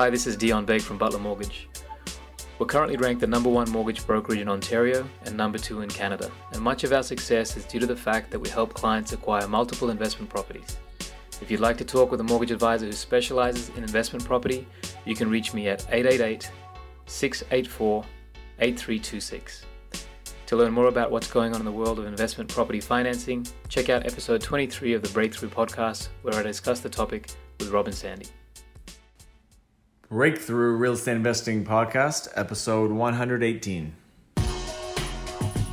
Hi, this is Dion Bake from Butler Mortgage. We're currently ranked the number one mortgage brokerage in Ontario and number two in Canada, and much of our success is due to the fact that we help clients acquire multiple investment properties. If you'd like to talk with a mortgage advisor who specializes in investment property, you can reach me at 888 684 8326. To learn more about what's going on in the world of investment property financing, check out episode 23 of the Breakthrough podcast, where I discuss the topic with Rob and Sandy. Breakthrough Real Estate Investing Podcast, episode 118.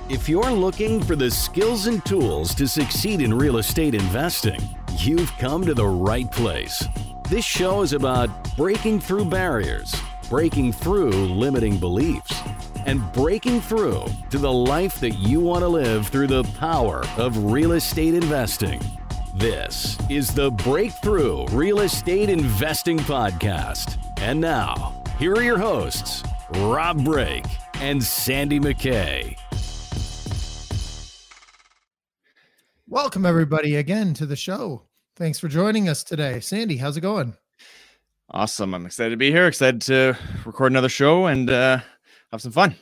If you're looking for the skills and tools to succeed in real estate investing, you've come to the right place. This show is about breaking through barriers, breaking through limiting beliefs, and breaking through to the life that you want to live through the power of real estate investing. This is the Breakthrough Real Estate Investing Podcast. And now, here are your hosts, Rob Brake and Sandy McKay. Welcome, everybody, again to the show. Thanks for joining us today. Sandy, how's it going? Awesome. I'm excited to be here, excited to record another show and uh, have some fun.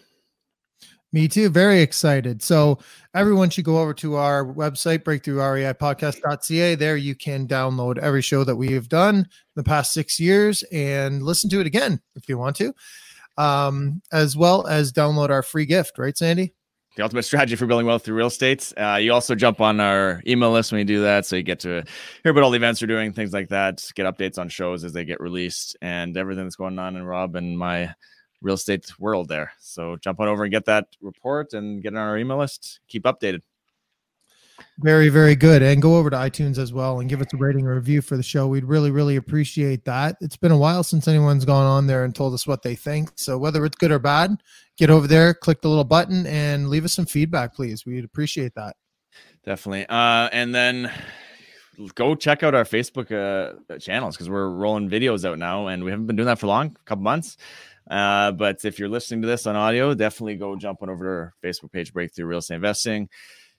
Me too. Very excited. So everyone should go over to our website, breakthroughreipodcast.ca. There you can download every show that we have done in the past six years and listen to it again if you want to, um, as well as download our free gift, right, Sandy? The ultimate strategy for building wealth through real estate. Uh, you also jump on our email list when you do that. So you get to hear about all the events we're doing, things like that, get updates on shows as they get released, and everything that's going on in Rob and my real estate world there. So jump on over and get that report and get on our email list. Keep updated. Very, very good. And go over to iTunes as well and give us a rating or review for the show. We'd really, really appreciate that. It's been a while since anyone's gone on there and told us what they think. So whether it's good or bad, get over there, click the little button, and leave us some feedback, please. We'd appreciate that. Definitely. Uh, and then go check out our Facebook uh, channels because we're rolling videos out now, and we haven't been doing that for long, a couple months. Uh, but if you're listening to this on audio, definitely go jump on over to our Facebook page, Breakthrough Real Estate Investing.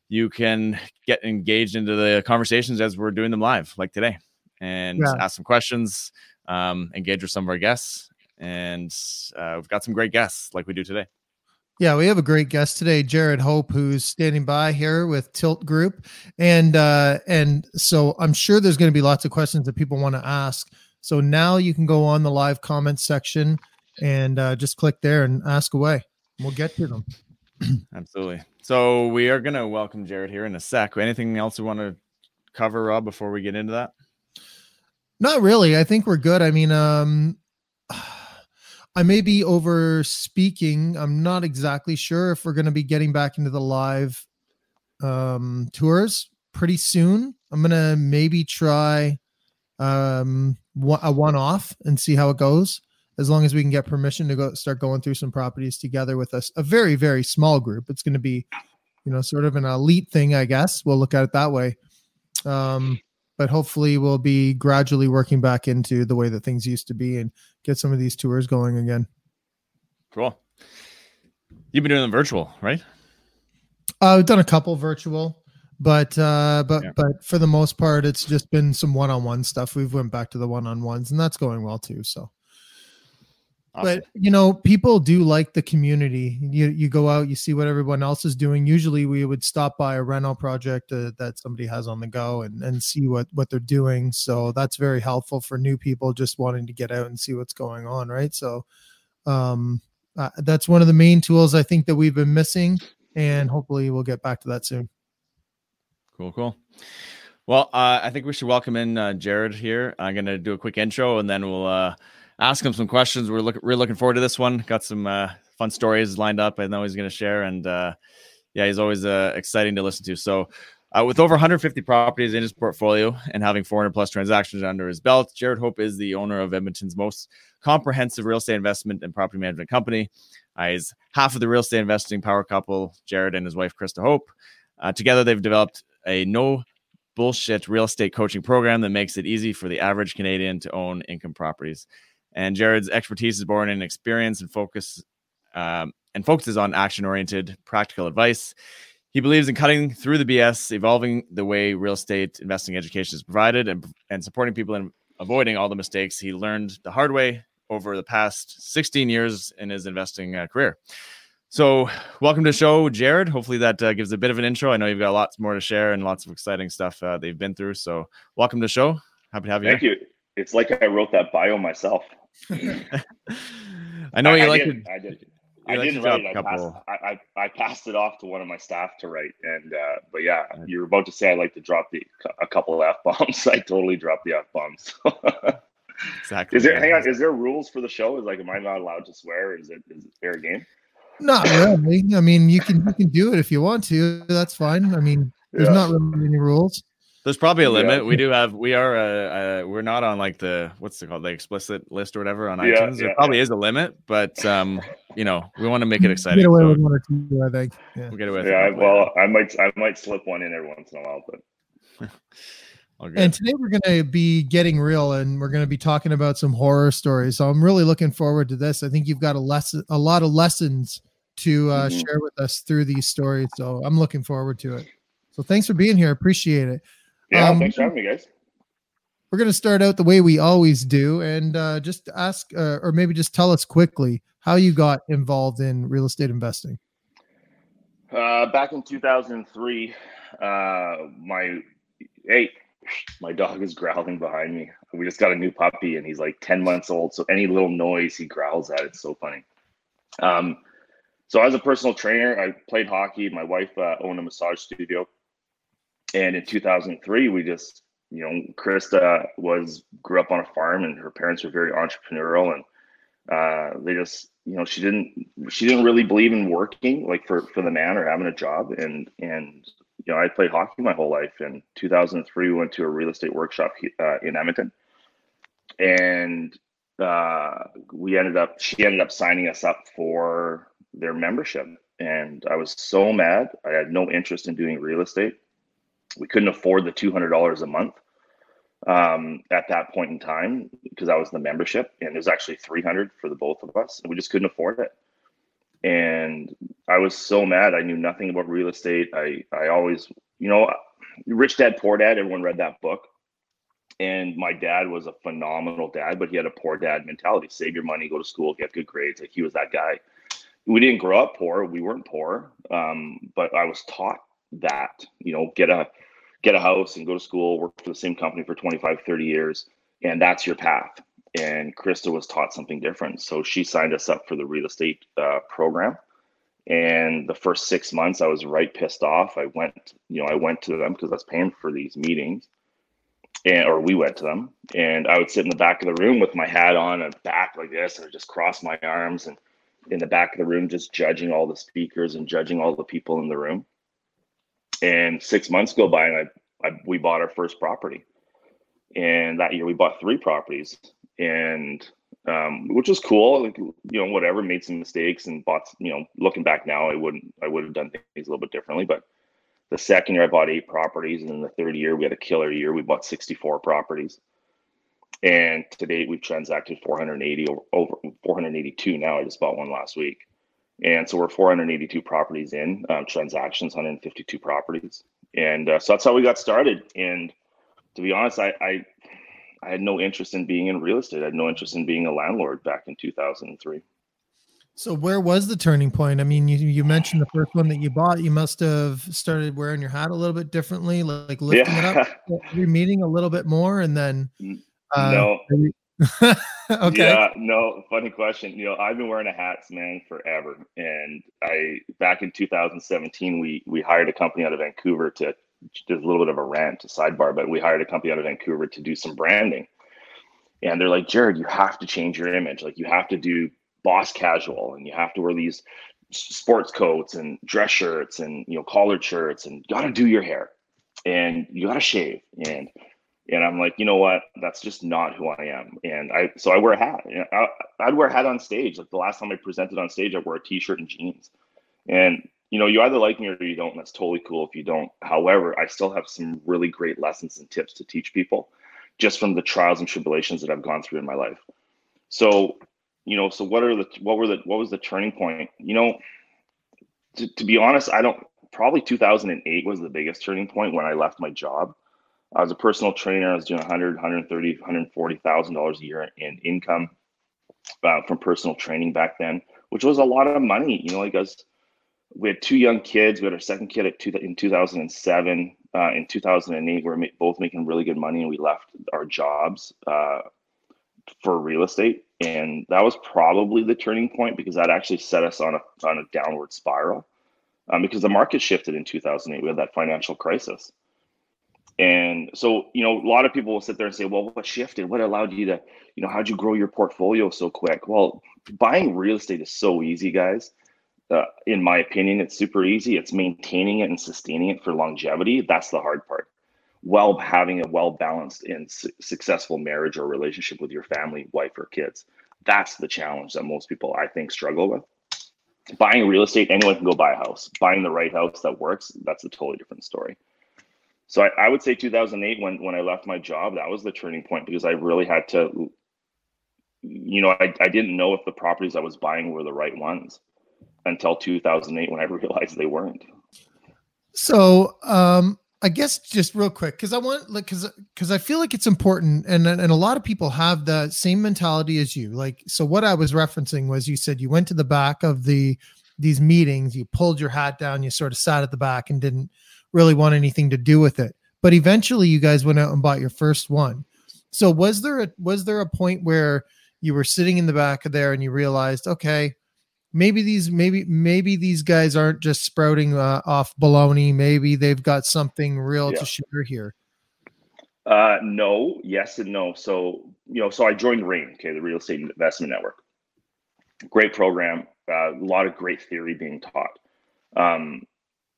You can get engaged into the conversations as we're doing them live, like today, and yeah. ask some questions, um, engage with some of our guests. And uh, we've got some great guests like we do today. Yeah, we have a great guest today, Jared Hope, who's standing by here with Tilt Group, and uh, and so I'm sure there's going to be lots of questions that people want to ask. So now you can go on the live comment section and uh, just click there and ask away. We'll get to them. Absolutely. So we are going to welcome Jared here in a sec. Anything else you want to cover, Rob, before we get into that? Not really. I think we're good. I mean, um, I may be over speaking. I'm not exactly sure if we're going to be getting back into the live um, tours pretty soon. I'm going to maybe try um, a one off and see how it goes as long as we can get permission to go start going through some properties together with us a very very small group. It's going to be you know sort of an elite thing i guess. We'll look at it that way. Um, but hopefully we'll be gradually working back into the way that things used to be and get some of these tours going again. Cool. You've been doing them virtual right? Uh, i've done a couple virtual but uh but yeah. but for the most part it's just been some one-on-one stuff. We've went back to the one-on-ones and that's going well too so Awesome. But you know, people do like the community. You you go out, you see what everyone else is doing. Usually, we would stop by a rental project uh, that somebody has on the go and and see what what they're doing. So that's very helpful for new people just wanting to get out and see what's going on, right? So, um, uh, that's one of the main tools I think that we've been missing, and hopefully, we'll get back to that soon. Cool, cool. Well, uh, I think we should welcome in uh, Jared here. I'm going to do a quick intro, and then we'll uh, ask him some questions. We're really looking forward to this one. Got some uh, fun stories lined up. I know he's going to share, and uh, yeah, he's always uh, exciting to listen to. So. Uh, with over 150 properties in his portfolio and having 400 plus transactions under his belt, Jared Hope is the owner of Edmonton's most comprehensive real estate investment and property management company. Uh, he's half of the real estate investing power couple, Jared and his wife, Krista Hope. Uh, together, they've developed a no bullshit real estate coaching program that makes it easy for the average Canadian to own income properties. And Jared's expertise is born in experience and focus um, and focuses on action oriented practical advice. He believes in cutting through the BS, evolving the way real estate investing education is provided, and, and supporting people in avoiding all the mistakes he learned the hard way over the past 16 years in his investing uh, career. So, welcome to the show, Jared. Hopefully, that uh, gives a bit of an intro. I know you've got lots more to share and lots of exciting stuff uh, they've been through. So, welcome to the show. Happy to have you. Thank here. you. It's like I wrote that bio myself. I know I, you I like did, it. I did. I didn't write it. I passed, I, I, I, passed it off to one of my staff to write. And uh, but yeah, you're about to say I like to drop the a couple of f bombs. I totally dropped the f bombs. exactly. Is there? Hang on. Is there rules for the show? Is like, am I not allowed to swear? Is it is it fair game? Not really. I mean, you can you can do it if you want to. That's fine. I mean, there's yeah. not really any rules. There's probably a limit. Yeah. We do have. We are. Uh, uh, we're not on like the what's it called, the explicit list or whatever on yeah, iTunes. There probably is a limit, but um, you know, we want to make it exciting. Get away so with one or two, I think. Yeah. We'll get away. yeah. Well, I might. I might slip one in every once in a while, but. and today we're going to be getting real and we're going to be talking about some horror stories. So I'm really looking forward to this. I think you've got a lesson, a lot of lessons to uh, mm-hmm. share with us through these stories. So I'm looking forward to it. So thanks for being here. Appreciate it. Yeah, um, thanks for having me, guys. We're going to start out the way we always do and uh, just ask, uh, or maybe just tell us quickly how you got involved in real estate investing. Uh, back in 2003, uh, my hey, my dog is growling behind me. We just got a new puppy and he's like 10 months old. So any little noise he growls at, it's so funny. Um, so as a personal trainer, I played hockey. My wife uh, owned a massage studio, and in 2003, we just, you know, Krista was grew up on a farm, and her parents were very entrepreneurial, and uh, they just, you know, she didn't she didn't really believe in working like for for the man or having a job, and and you know, I played hockey my whole life. In 2003, we went to a real estate workshop uh, in Edmonton, and uh, we ended up she ended up signing us up for their membership. And I was so mad. I had no interest in doing real estate. We couldn't afford the $200 a month um, at that point in time because that was the membership. And it was actually 300 for the both of us. And we just couldn't afford it. And I was so mad. I knew nothing about real estate. I, I always, you know, Rich Dad Poor Dad, everyone read that book. And my dad was a phenomenal dad, but he had a poor dad mentality save your money, go to school, get good grades. Like he was that guy we didn't grow up poor. We weren't poor, um, but I was taught that you know get a get a house and go to school, work for the same company for 25, 30 years, and that's your path. And Krista was taught something different, so she signed us up for the real estate uh, program. And the first six months, I was right pissed off. I went, you know, I went to them because I was paying for these meetings, and or we went to them, and I would sit in the back of the room with my hat on and back like this, and just cross my arms and in the back of the room just judging all the speakers and judging all the people in the room. And six months go by, and I, I we bought our first property. And that year we bought three properties, and um, which was cool. Like, you know, whatever, made some mistakes and bought. You know, looking back now, I wouldn't. I would have done things a little bit differently. But the second year I bought eight properties, and then the third year we had a killer year. We bought sixty four properties and to date, we've transacted 480 over 482 now. I just bought one last week. And so we're 482 properties in um, transactions, 152 properties. And uh, so that's how we got started. And to be honest, I, I, I had no interest in being in real estate. I had no interest in being a landlord back in 2003. So where was the turning point? I mean, you, you mentioned the first one that you bought. You must have started wearing your hat a little bit differently, like lifting yeah. it up every meeting a little bit more, and then uh, no. okay. Yeah, no, funny question. You know, I've been wearing a hats man forever. And I back in 2017 we we hired a company out of Vancouver to just a little bit of a rant, a sidebar, but we hired a company out of Vancouver to do some branding. And they're like, Jared, you have to change your image. Like you have to do boss casual and you have to wear these sports coats and dress shirts and you know collared shirts and you gotta do your hair and you gotta shave and and I'm like, you know what? That's just not who I am. And I, so I wear a hat. I, I'd wear a hat on stage. Like the last time I presented on stage, I wore a t-shirt and jeans. And you know, you either like me or you don't. that's totally cool if you don't. However, I still have some really great lessons and tips to teach people, just from the trials and tribulations that I've gone through in my life. So, you know, so what are the what were the what was the turning point? You know, to, to be honest, I don't. Probably 2008 was the biggest turning point when I left my job I was a personal trainer. I was doing 100, 130, 140,000 dollars a year in income. uh, from personal training back then, which was a lot of money. You know, like us, we had two young kids. We had our second kid two, in 2007. Uh, in 2008, we were ma- both making really good money, and we left our jobs uh, for real estate. And that was probably the turning point because that actually set us on a on a downward spiral. Um, because the market shifted in 2008. We had that financial crisis. And so, you know, a lot of people will sit there and say, well, what shifted? What allowed you to, you know, how'd you grow your portfolio so quick? Well, buying real estate is so easy, guys. Uh, in my opinion, it's super easy. It's maintaining it and sustaining it for longevity. That's the hard part. While having a well balanced and su- successful marriage or relationship with your family, wife, or kids. That's the challenge that most people, I think, struggle with. Buying real estate, anyone can go buy a house. Buying the right house that works, that's a totally different story. So I, I would say 2008 when when I left my job, that was the turning point because I really had to, you know, I, I didn't know if the properties I was buying were the right ones until 2008 when I realized they weren't. So, um, I guess just real quick, because I want like because because I feel like it's important, and and a lot of people have the same mentality as you. Like, so what I was referencing was you said you went to the back of the these meetings, you pulled your hat down, you sort of sat at the back and didn't really want anything to do with it. But eventually, you guys went out and bought your first one. So was there a was there a point where you were sitting in the back of there and you realized, okay, maybe these maybe maybe these guys aren't just sprouting uh, off baloney. Maybe they've got something real Yeah. to share here. Uh, no, yes, and no. So you know, so I joined REIN, okay, the Real Estate Investment Network. Great program, uh, a lot of great theory being taught. Um,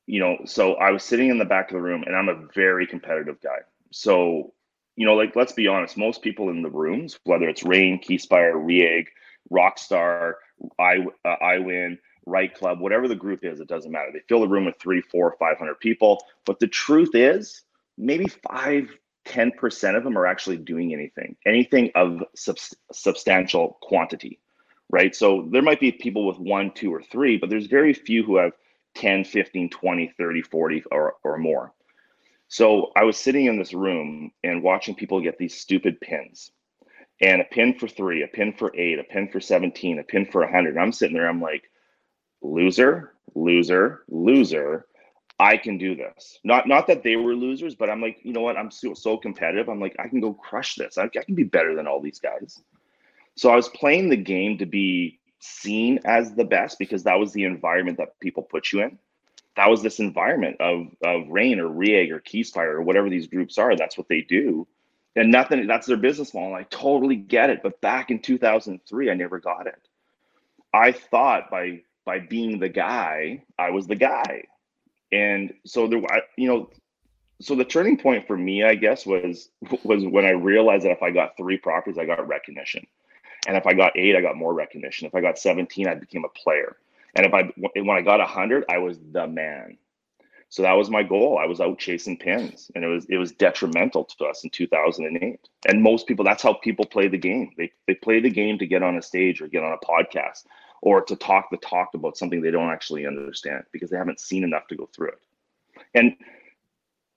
you know, so I was sitting in the back of the room, and I'm a very competitive guy. So you know, like let's be honest, most people in the rooms, whether it's REIN, Keyspire, Rieg, Rockstar, I uh, iWin, Right Club, whatever the group is, it doesn't matter. They fill the room with three, four, five hundred people. But the truth is, maybe five, 10% of them are actually doing anything, anything of subs- substantial quantity, right? So there might be people with one, two, or three, but there's very few who have 10, 15, 20, 30, 40, or, or more. So I was sitting in this room and watching people get these stupid pins and a pin for three, a pin for eight, a pin for 17, a pin for 100. I'm sitting there, I'm like, loser, loser, loser. I can do this. Not not that they were losers, but I'm like, you know what? I'm so, so competitive. I'm like, I can go crush this. I, I can be better than all these guys. So I was playing the game to be seen as the best because that was the environment that people put you in. That was this environment of of REIN or Rieg or Keyspire or whatever these groups are. That's what they do. And nothing, that's their business model. I totally get it. But back in 2003, I never got it. I thought by by being the guy, I was the guy. And so there, you know, so the turning point for me, I guess, was was when I realized that if I got three properties, I got recognition, and if I got eight, I got more recognition. If I got seventeen, I became a player, and if I when I got hundred, I was the man. So that was my goal. I was out chasing pins, and it was it was detrimental to us in 2008. And most people, that's how people play the game. They they play the game to get on a stage or get on a podcast or to talk the talk about something they don't actually understand because they haven't seen enough to go through it. And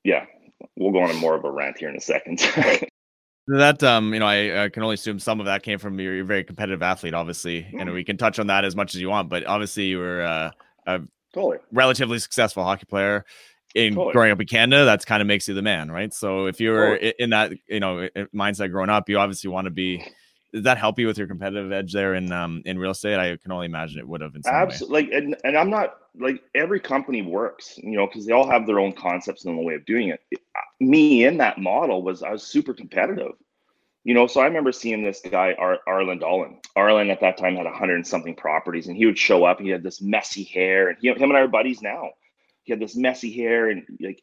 yeah, we'll go on a more of a rant here in a second. That um, you know, I, I can only assume some of that came from your, your very competitive athlete, obviously, and we can touch on that as much as you want. But obviously, you were uh, a totally. relatively successful hockey player in Totally. growing up in Canada. That's kind of makes you the man, right? So if you were Totally. in that, you know, mindset growing up, you obviously want to be. Does that help you with your competitive edge there in um in real estate? I can only imagine it would have. Absolutely. Like, and, and I'm not like every company works, you know, because they all have their own concepts and the way of doing it. Me in that model was I was super competitive, you know. So I remember seeing this guy, Ar- Arlen Dolan. Arlen at that time had a hundred and something properties, and he would show up. He had this messy hair, and he, him and I are buddies now. He had this messy hair and like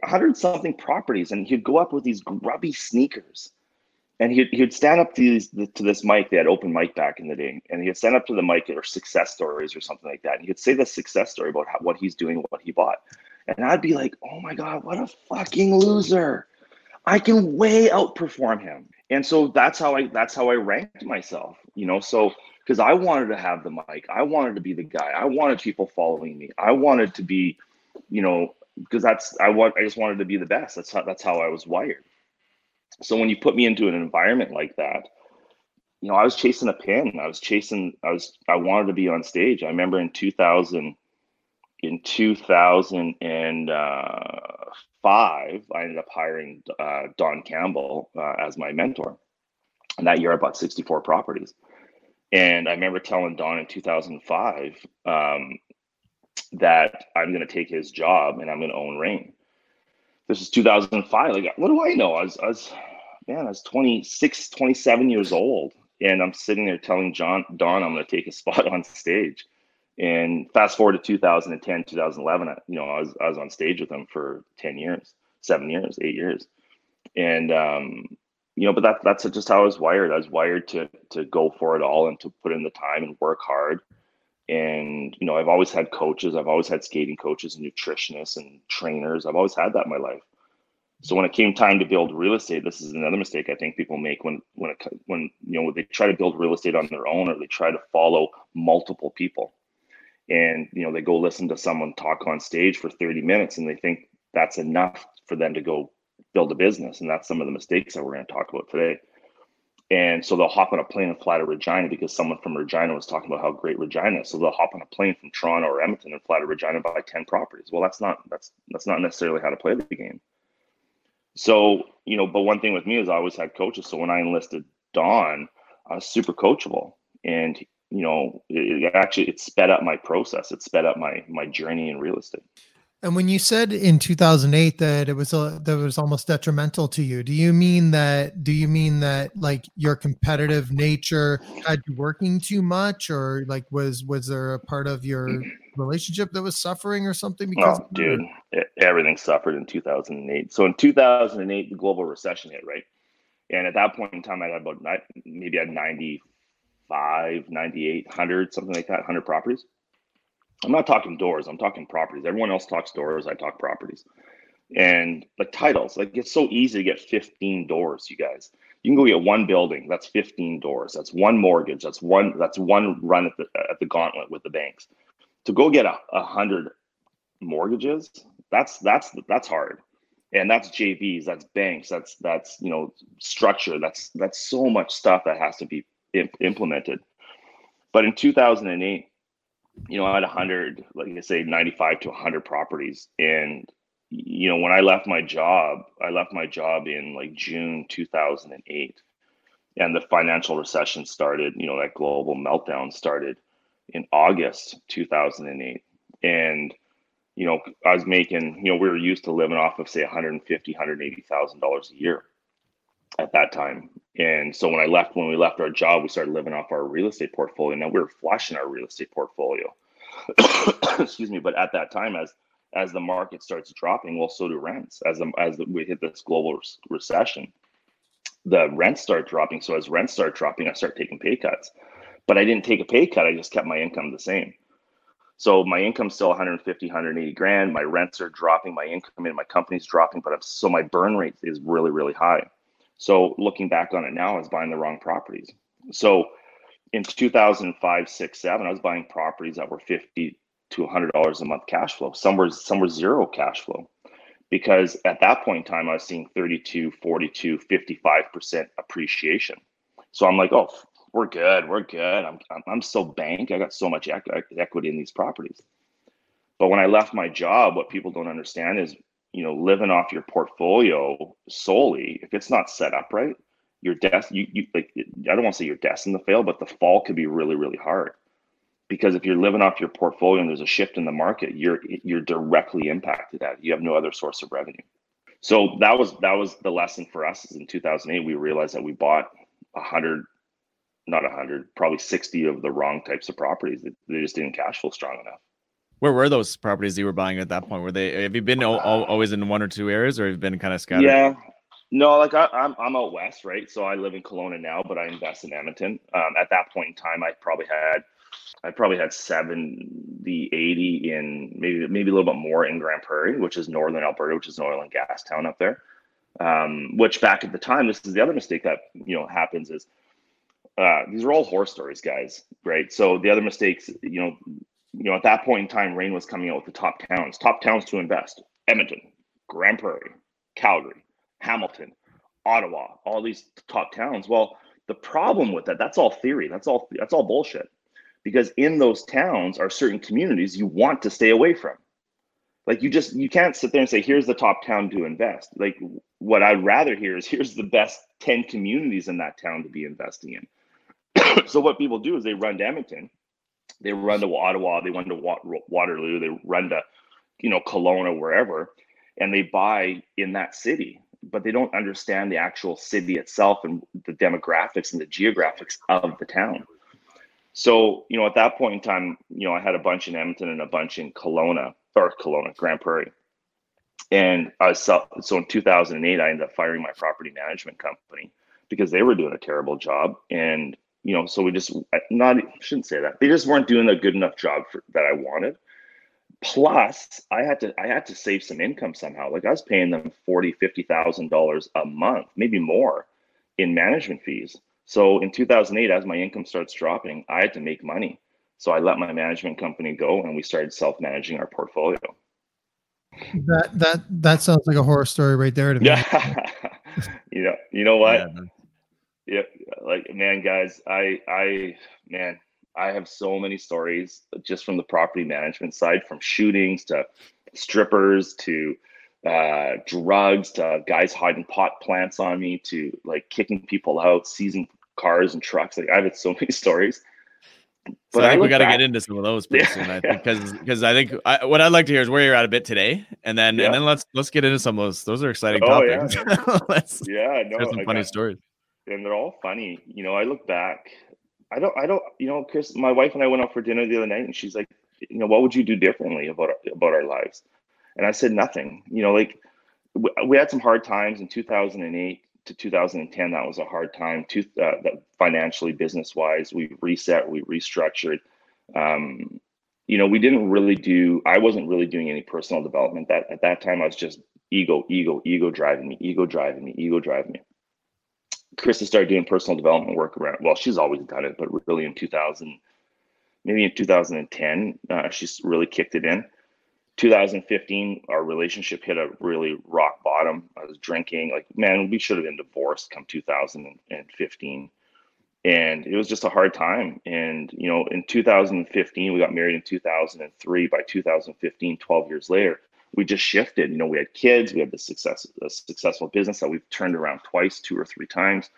a hundred something properties, and he'd go up with these grubby sneakers and he'd, he'd stand up to, these, to this mic. They had open mic back in the day, and he'd stand up to the mic or success stories or something like that. And he'd say the success story about how, what he's doing, what he bought, and I'd be like, "Oh my god, what a fucking loser! I can way outperform him." And so that's how I that's how I ranked myself, you know. So because I wanted to have the mic, I wanted to be the guy, I wanted people following me, I wanted to be, you know, because that's I want I just wanted to be the best. That's how that's how I was wired. So when you put me into an environment like that, you know, I was chasing a pin. I was chasing. I was. I wanted to be on stage. I remember in 2000, in 2005, I ended up hiring uh, Don Campbell uh, as my mentor, and that year I bought 64 properties. And I remember telling Don in 2005 um, that I'm going to take his job and I'm going to own REIN. This is 2005. Like, what do I know? I was, I was, man, I was 26, 27 years old. And I'm sitting there telling John, Don, I'm going to take a spot on stage. And fast forward to 2010, 2011, you know, I was, I was on stage with him for 10 years, seven years, eight years. And, um, you know, but that, that's just how I was wired. I was wired to, to go for it all and to put in the time and work hard and, you know, I've always had coaches. I've always had skating coaches and nutritionists and trainers. I've always had that in my life. So when it came time to build real estate, this is another mistake I think people make when when it, when you know they try to build real estate on their own or they try to follow multiple people, and you know they go listen to someone talk on stage for 30 minutes and they think that's enough for them to go build a business, and that's some of the mistakes that we're going to talk about today. And so they'll hop on a plane and fly to Regina because someone from Regina was talking about how great Regina is. So they'll hop on a plane from Toronto or Edmonton and fly to Regina buy 10 properties. Well, that's not that's that's not necessarily how to play the game. So, you know, but one thing with me is I always had coaches. So when I enlisted Don, I was super coachable. And, you know, it, it actually it sped up my process. It sped up my my journey in real estate. And when you said in 2008 that it was a, that was almost detrimental to you, do you mean that do you mean that like your competitive nature had you working too much or like was was there a part of your relationship that was suffering or something because Oh, dude, everything suffered in 2008. So in 2008 the global recession hit, right? And at that point in time I had about maybe I had 95, 98, 100 something like that, 100 properties I'm not talking doors. I'm talking properties. Everyone else talks doors. I talk properties. And like titles, like it's so easy to get 15 doors, you guys. You can go get one building. That's 15 doors. That's one mortgage. That's one. That's one run at the at the gauntlet with the banks. To go get a, a hundred mortgages, that's that's that's hard, and that's JVs. That's banks. That's that's you know structure. That's that's so much stuff that has to be imp- implemented. But in 2008, you know, I had 100, like I say, 95 to 100 properties. And, you know, when I left my job, I left my job in like June 2008. And the financial recession started, you know, that global meltdown started in August 2008. And, you know, I was making, you know, we were used to living off of say 150, 180,000 dollars a year at that time. And so when I left, when we left our job, we started living off our real estate portfolio. Now we were flushing our real estate portfolio. Excuse me. But at that time, as as the market starts dropping, well, so do rents. As the, as the, we hit this global recession, the rents start dropping. So as rents start dropping, I start taking pay cuts. But I didn't take a pay cut. I just kept my income the same. So my income's still 150, 180 grand. My rents are dropping. My income in my company's dropping, but I'm, so my burn rate is really, really high. So looking back on it now, I was buying the wrong properties. So in 2005, six, seven, I was buying properties that were 50 to $100 a month cash flow. Some were, some were zero cash flow because at that point in time, I was seeing 32, 42, 55% appreciation. So I'm like, oh, we're good. We're good. I'm, I'm, I'm so bank. I got so much equity in these properties. But when I left my job, what people don't understand is you know living off your portfolio solely if it's not set up right your death you, you like i don't want to say you're destined to fail but the fall could be really really hard. Because if you're living off your portfolio and there's a shift in the market you're you're directly impacted at you have no other source of revenue. So that was that was the lesson for us Is in 2008 we realized that we bought 100 not 100 probably 60 of the wrong types of properties. That they just didn't cash flow strong enough where were those properties you were buying at that point? Were they? Have you been uh, always in one or two areas, or have you been kind of scattered? Yeah, no, like I, am I'm, I'm out west, right? So I live in Kelowna now, but I invest in Edmonton. Um, at that point in time, I probably had, I probably had 70, 80 in maybe maybe a little bit more in Grande Prairie, which is northern Alberta, which is an oil and gas town up there. Um, which back at the time, this is the other mistake that you know happens is uh, these are all horror stories, guys, right? So the other mistakes, you know, you know, at that point in time, REIN was coming out with the top towns, top towns to invest: Edmonton, Grande Prairie, Calgary, Hamilton, Ottawa, all these top towns. Well, The problem with that, that's all theory. That's all that's all bullshit. Because in those towns are certain communities you want to stay away from. Like you just you can't sit there and say, here's the top town to invest. Like what I'd rather hear is here's the best 10 communities in that town to be investing in. so what people do is they run to Edmonton, they run to Ottawa, they run to Waterloo, they run to, you know, Kelowna, wherever, and they buy in that city but they don't understand the actual city itself and the demographics and the geographics of the town. So, you know, at that point in time, you know, I had a bunch in Edmonton and a bunch in Kelowna or Kelowna, Grande Prairie. And I so, so in 2008, I ended up firing my property management company because they were doing a terrible job. And, you know, so we just not, shouldn't say that. They just weren't doing a good enough job for, that I wanted. Plus i had to i had to save some income somehow. Like i was paying them 40 50 thousand dollars a month maybe more in management fees. So in 2008 as my income starts dropping i had to make money. So i let my management company go and we started self-managing our portfolio. That that that sounds like a horror story right there to me. Yeah. You know you know what? Yeah, yeah like man guys i i man I have so many stories just from the property management side, from shootings to strippers to uh, drugs to guys hiding pot plants on me to like kicking people out, seizing cars and trucks. Like I've had so many stories. But so I think we got to get into some of those pretty soon. I think because because I think I, what I'd like to hear is where you're at a bit today, and then yeah. and then let's let's get into some of those. Those are exciting oh, topics. Yeah, yeah, no, some funny got, stories. And they're all funny. You know, I look back I don't, I don't, you know, Chris, my wife and I went out for dinner the other night and she's like, you know, what would you do differently about, about our lives? And I said, nothing, you know, like we, we had some hard times in 2008 to 2010. That was a hard time to uh, financially, business wise, we reset, we restructured. Um, you know, we didn't really do, I wasn't really doing any personal development that at that time I was just ego, ego, ego driving me, ego driving me, ego driving me. Krista started doing personal development work around. Well, she's always done it, but really in 2000, maybe in 2010, uh, she's really kicked it in. 2015, our relationship hit a really rock bottom. I was drinking, like man, we should have been divorced come 2015, and it was just a hard time. And you know, in 2015, we got married in 2003. By 2015, 12 years later, we just shifted. You know, we had kids, we had the success, a successful business that we've turned around twice, two or three times,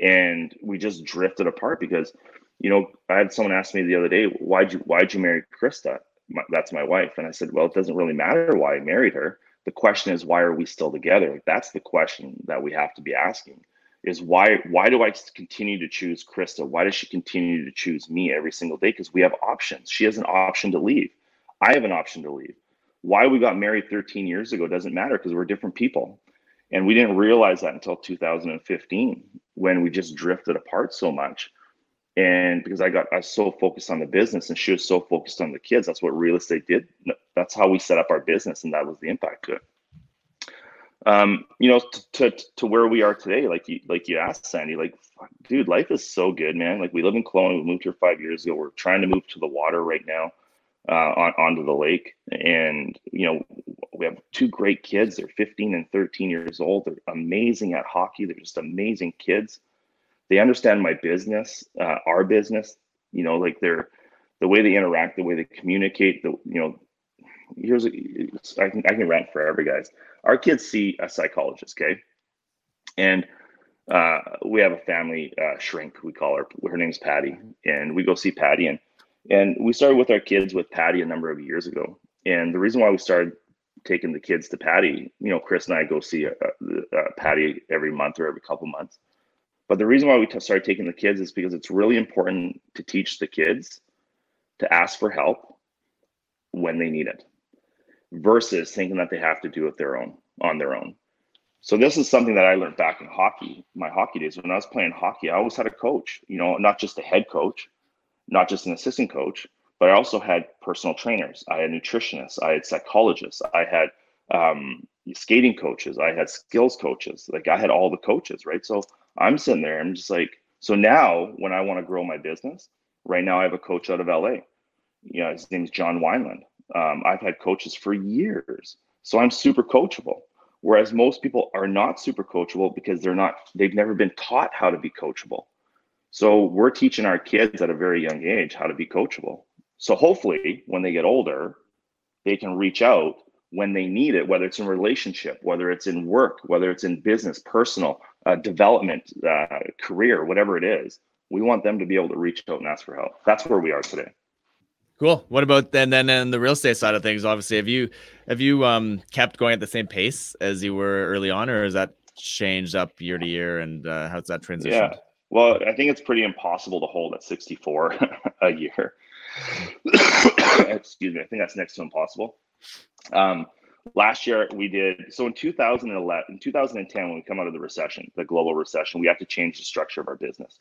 and we just drifted apart because, you know, I had someone ask me the other day, why'd you why'd you marry Krista? My, that's my wife, and I said, well, it doesn't really matter why I married her. The question is, why are we still together? That's the question that we have to be asking. Is why why do I continue to choose Krista? Why does she continue to choose me every single day? Because we have options. She has an option to leave. I have an option to leave why we got married 13 years ago doesn't matter because we're different people. And we didn't realize that until 2015 when we just drifted apart so much. And because I got I was so focused on the business and she was so focused on the kids, that's what real estate did. That's how we set up our business, and that was the impact it. Um, you know, to, to to where we are today, like you like you asked Sandy, like, dude, life is so good, man. Like we live in Kelowna, we moved here five years ago. We're trying to move to the water right now uh, on, onto the lake. And, you know, we have two great kids. They're 15 and 13 years old. They're amazing at hockey. They're just amazing kids. They understand my business, uh, our business, you know, like they're the way they interact, the way they communicate, the, you know, here's, I can, I can rant forever guys. Our kids see a psychologist. Okay. And, uh, we have a family uh, shrink, we call her. Her name's Patty, and we go see Patty, and and we started with our kids with Patty a number of years ago. And the reason why we started taking the kids to Patty, you know, Chris and I go see a, a, a Patty every month or every couple months. But the reason why we t- started taking the kids is because it's really important to teach the kids to ask for help when they need it versus thinking that they have to do it their own on their own. So this is something that I learned back in hockey, my hockey days. When I was playing hockey, I always had a coach, you know, not just a head coach, not just an assistant coach, but I also had personal trainers. I had nutritionists. I had psychologists. I had um, skating coaches. I had skills coaches. Like I had all the coaches, right? So I'm sitting there. I'm just like, so now when I want to grow my business, right now I have a coach out of LA. You know, his name's John Wineland. Um, I've had coaches for years, so I'm super coachable. Whereas most people are not super coachable because they're not, they've never been taught how to be coachable So we're teaching our kids at a very young age how to be coachable. So hopefully, when they get older, they can reach out when they need it, whether it's in relationship, whether it's in work, whether it's in business, personal uh, development, uh, career, whatever it is. We want them to be able to reach out and ask for help. That's where we are today. Cool. What about then then in the real estate side of things? Obviously, have you have you um kept going at the same pace as you were early on, or has that changed up year to year? And uh, how's that transition? Yeah. Well, I think it's pretty impossible to hold at 64 a year. Excuse me. I think that's next to impossible. Um, last year we did so in 2011 in 2010 when we come out of the recession the global recession we have to change the structure of our business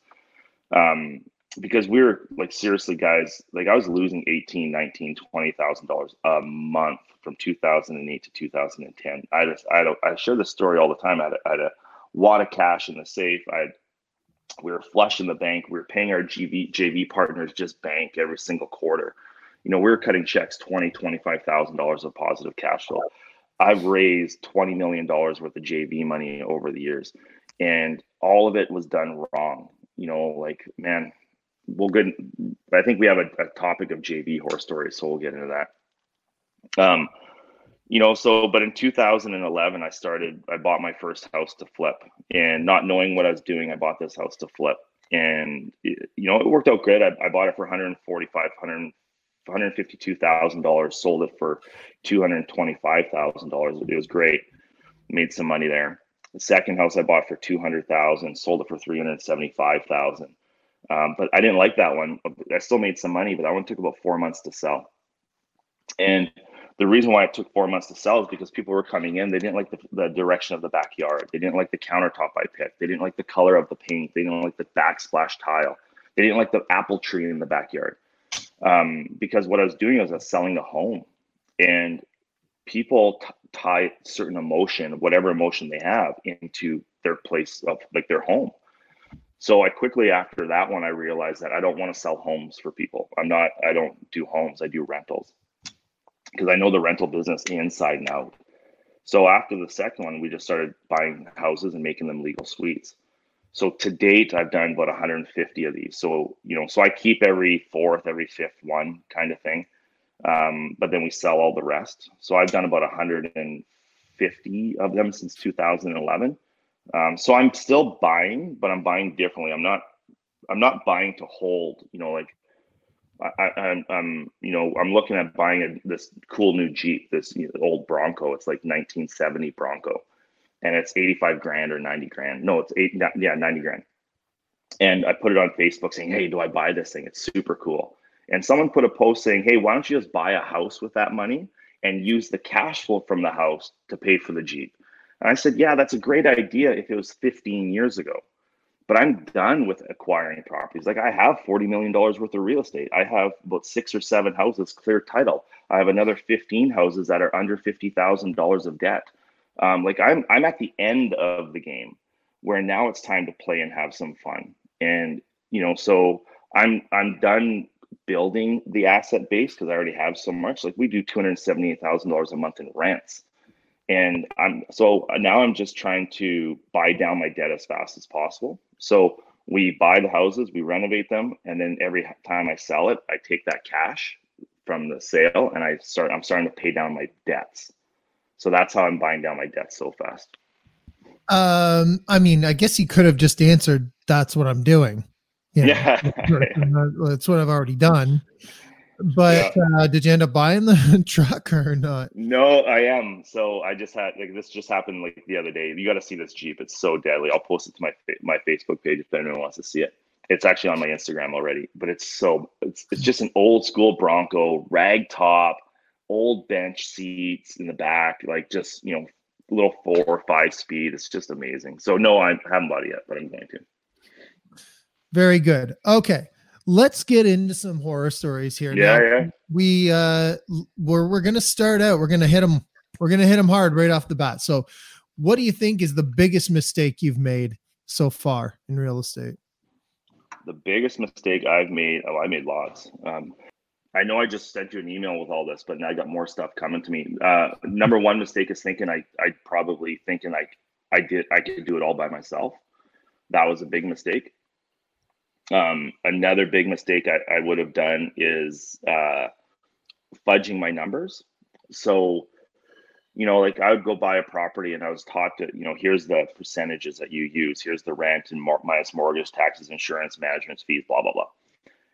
um, because we were like seriously guys like i was losing 18 19 20 thousand dollars a month from 2008 to 2010 i just i don't i share this story all the time i had, had a wad of cash in the safe i had we were flush in the bank we were paying our gv jv partners just bank every single quarter you know we were cutting checks 20 25000 dollars of positive cash flow i've raised 20 million dollars worth of jv money over the years and all of it was done wrong you know like man we'll get. I think we have a, a, topic of JV horror stories, so we'll get into that. Um, you know, so but in 2011, I started. I bought my first house to flip, and not knowing what I was doing, I bought this house to flip, and it, you know, it worked out good. I, I bought it for 145, 100. $152,000 sold it for $225,000 it was great made some money there the second house I bought for 200,000 sold it for 375,000 um, but I didn't like that one. I still made some money, but that one took about four months to sell. And the reason why it took four months to sell is because people were coming in. They didn't like the, the direction of the backyard. They didn't like the countertop I picked. They didn't like the color of the paint. They didn't like the backsplash tile. They didn't like the apple tree in the backyard. Um, because what I was doing was I was selling a home, and people t- tie certain emotion, whatever emotion they have, into their place of like their home. So I quickly after that one, I realized that I don't want to sell homes for people. I'm not, I don't do homes, I do rentals because I know the rental business inside and out. So after the second one, we just started buying houses and making them legal suites. So to date, I've done about 150 of these. So, you know, so I keep every fourth, every fifth one kind of thing. Um, but then we sell all the rest. So I've done about 150 of them since 2011. Um, so I'm still buying, but I'm buying differently. I'm not I'm not buying to hold. You know, like I, am you know I'm looking at buying a, this cool new Jeep, this you know, old Bronco. It's like 1970 Bronco, and it's 85 grand or 90 grand. No, it's eight yeah 90 grand. And I put it on Facebook saying, "Hey, do I buy this thing? It's super cool." And someone put a post saying, "Hey, why don't you just buy a house with that money and use the cash flow from the house to pay for the Jeep?" And I said, yeah, that's a great idea if it was 15 years ago. But I'm done with acquiring properties. Like I have $40 million worth of real estate. I have about six or seven houses clear title. I have another 15 houses that are under $50,000 of debt. Um, like I'm, I'm at the end of the game where now it's time to play and have some fun. And, you know, so I'm, I'm done building the asset base because I already have so much. Like we do $278,000 a month in rents and i'm so now i'm just trying to buy down my debt as fast as possible. So we buy the houses we renovate them and then every time i sell it i take that cash from the sale and i start i'm starting to pay down my debts. So that's how i'm buying down my debts so fast. Um i mean i guess he could have just answered that's what i'm doing. You know, yeah. That's what i've already done but yeah. uh, did you end up buying the truck or not? No, I am. So I just had like this just happened like the other day. You got to see this Jeep. It's so deadly. I'll post it to my my Facebook page if anyone wants to see it. It's actually on my Instagram already, but it's so it's it's just an old school Bronco, rag top, old bench seats in the back, like just you know, little four or five speed. It's just amazing. So no, I haven't bought it yet, but I'm going to. Very good. Okay let's get into some horror stories here. Yeah, now, yeah. We uh we're we're gonna start out. We're gonna hit them. We're gonna hit them hard right off the bat. So, what do you think is the biggest mistake you've made so far in real estate? The biggest mistake I've made. Oh, I made lots. Um, I know I just sent you an email with all this, but now I got more stuff coming to me. Uh, number one mistake is thinking I I probably thinking I I did I could do it all by myself. That was a big mistake. Um, another big mistake I, I would have done is uh, fudging my numbers. So, you know, like I would go buy a property and I was taught to, you know, here's the percentages that you use, here's the rent and minus mortgage, taxes, insurance, management fees, blah, blah, blah.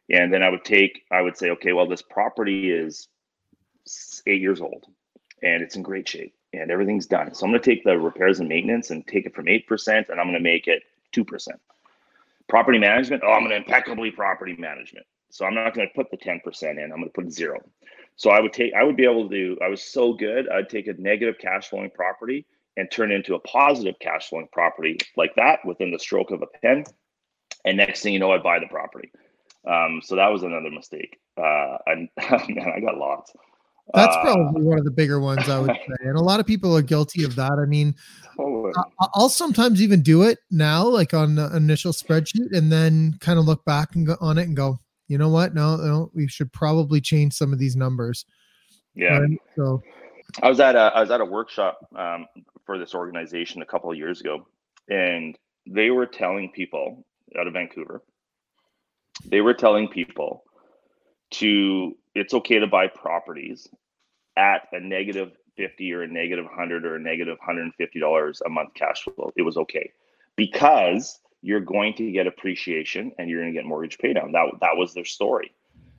And then I would take, I would say, okay, well, this property is eight years old and it's in great shape and everything's done. So I'm going to take the repairs and maintenance and take it from 8% and I'm going to make it 2%. Property management, oh, I'm going to impeccably property management. So I'm not going to put the 10% in, I'm going to put zero. So I would take, I would be able to do, I was so good, I'd take a negative cash flowing property and turn it into a positive cash flowing property like that within the stroke of a pen. And next thing you know, I buy the property. Um, so that was another mistake. Uh, and man, I got lots. That's uh, probably one of the bigger ones, I would say. And a lot of people are guilty of that. I mean, I'll sometimes even do it now, like on the initial spreadsheet, and then kind of look back and go on it and go, you know what? No, no, we should probably change some of these numbers. Yeah. Right? So I was at a I was at a workshop um, for this organization a couple of years ago, and they were telling people out of Vancouver, they were telling people to it's okay to buy properties at a negative 50 or a negative 100 or a negative 150 dollars a month cash flow. It was okay. Because you're going to get appreciation and you're going to get mortgage pay down. That that was their story.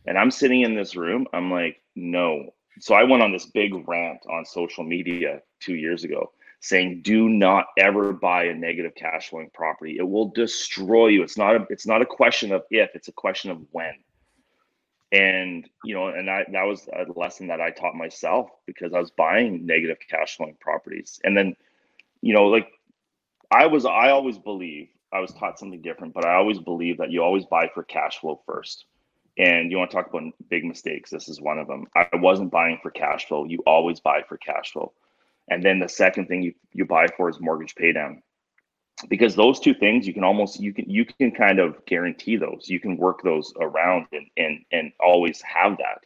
And i'm sitting in this room i'm like no. So i went on this big rant on social media 2 years ago saying do not ever buy a negative cash flowing property. It will destroy you. It's not a it's not a question of if it's a question of when and you know and I, that was a lesson that i taught myself because i was buying negative cash flowing properties. And then you know like i was i always believe i was taught something different but i always believe that you always buy for cash flow first. And you want to talk about big mistakes this is one of them. I wasn't buying for cash flow you always buy for cash flow. And then the second thing you, you buy for is mortgage paydown because those two things you can almost you can you can kind of guarantee those. You can work those around and and and always have that.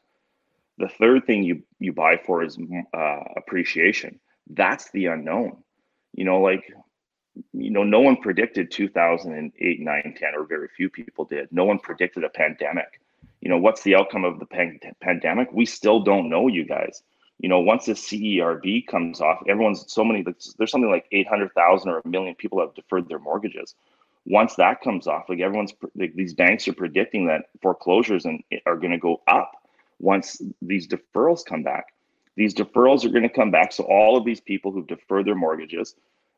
The third thing you you buy for is uh, appreciation. That's the unknown. You know like you know no one predicted 2008 9 10 or very few people did. No one predicted a pandemic. You know what's the outcome of the pan- pandemic? We still don't know you guys you know, once the CERB comes off, everyone's so many, there's something like 800,000 or a million people have deferred their mortgages. Once that comes off, like everyone's, like these banks are predicting that foreclosures and are going to go up once these deferrals come back. These deferrals are going to come back. So all of these people who've deferred their mortgages,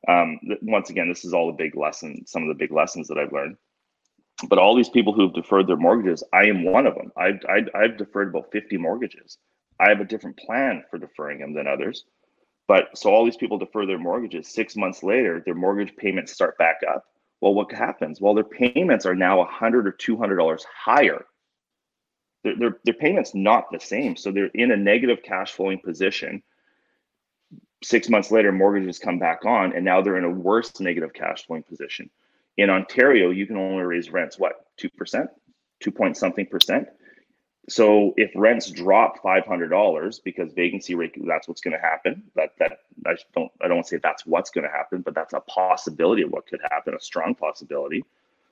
um, once again, this is all the big lesson, some of the big lessons that I've learned. But all these people who've deferred their mortgages, I am one of them. I've, I've, I've deferred about 50 mortgages. I have a different plan for deferring them than others. But so all these people defer their mortgages. Six months later, their mortgage payments start back up. Well, what happens? Well, their payments are now a hundred or two hundred dollars higher. Their, their their payments not the same, so they're in a negative cash flowing position. Six months later, mortgages come back on, and now they're in a worse negative cash flowing position. In Ontario, you can only raise rents what two percent, two point something percent so if rents drop five hundred dollars because vacancy rate, that's what's going to happen. That that I don't I don't say that's what's going to happen, but that's a possibility of what could happen, a strong possibility.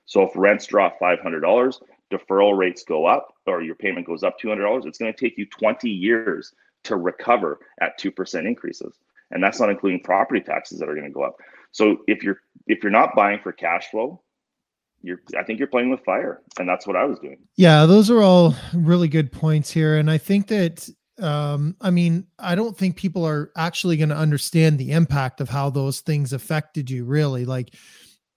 So if rents drop five hundred dollars, deferral rates go up, or your payment goes up two hundred dollars, it's going to take you twenty years to recover at two percent increases, and that's not including property taxes that are going to go up. So if you're if you're not buying for cash flow, you're I think you're playing with fire, and that's what I was doing. Yeah, those are all really good points here, and I think that um i mean i don't think people are actually going to understand the impact of how those things affected you really like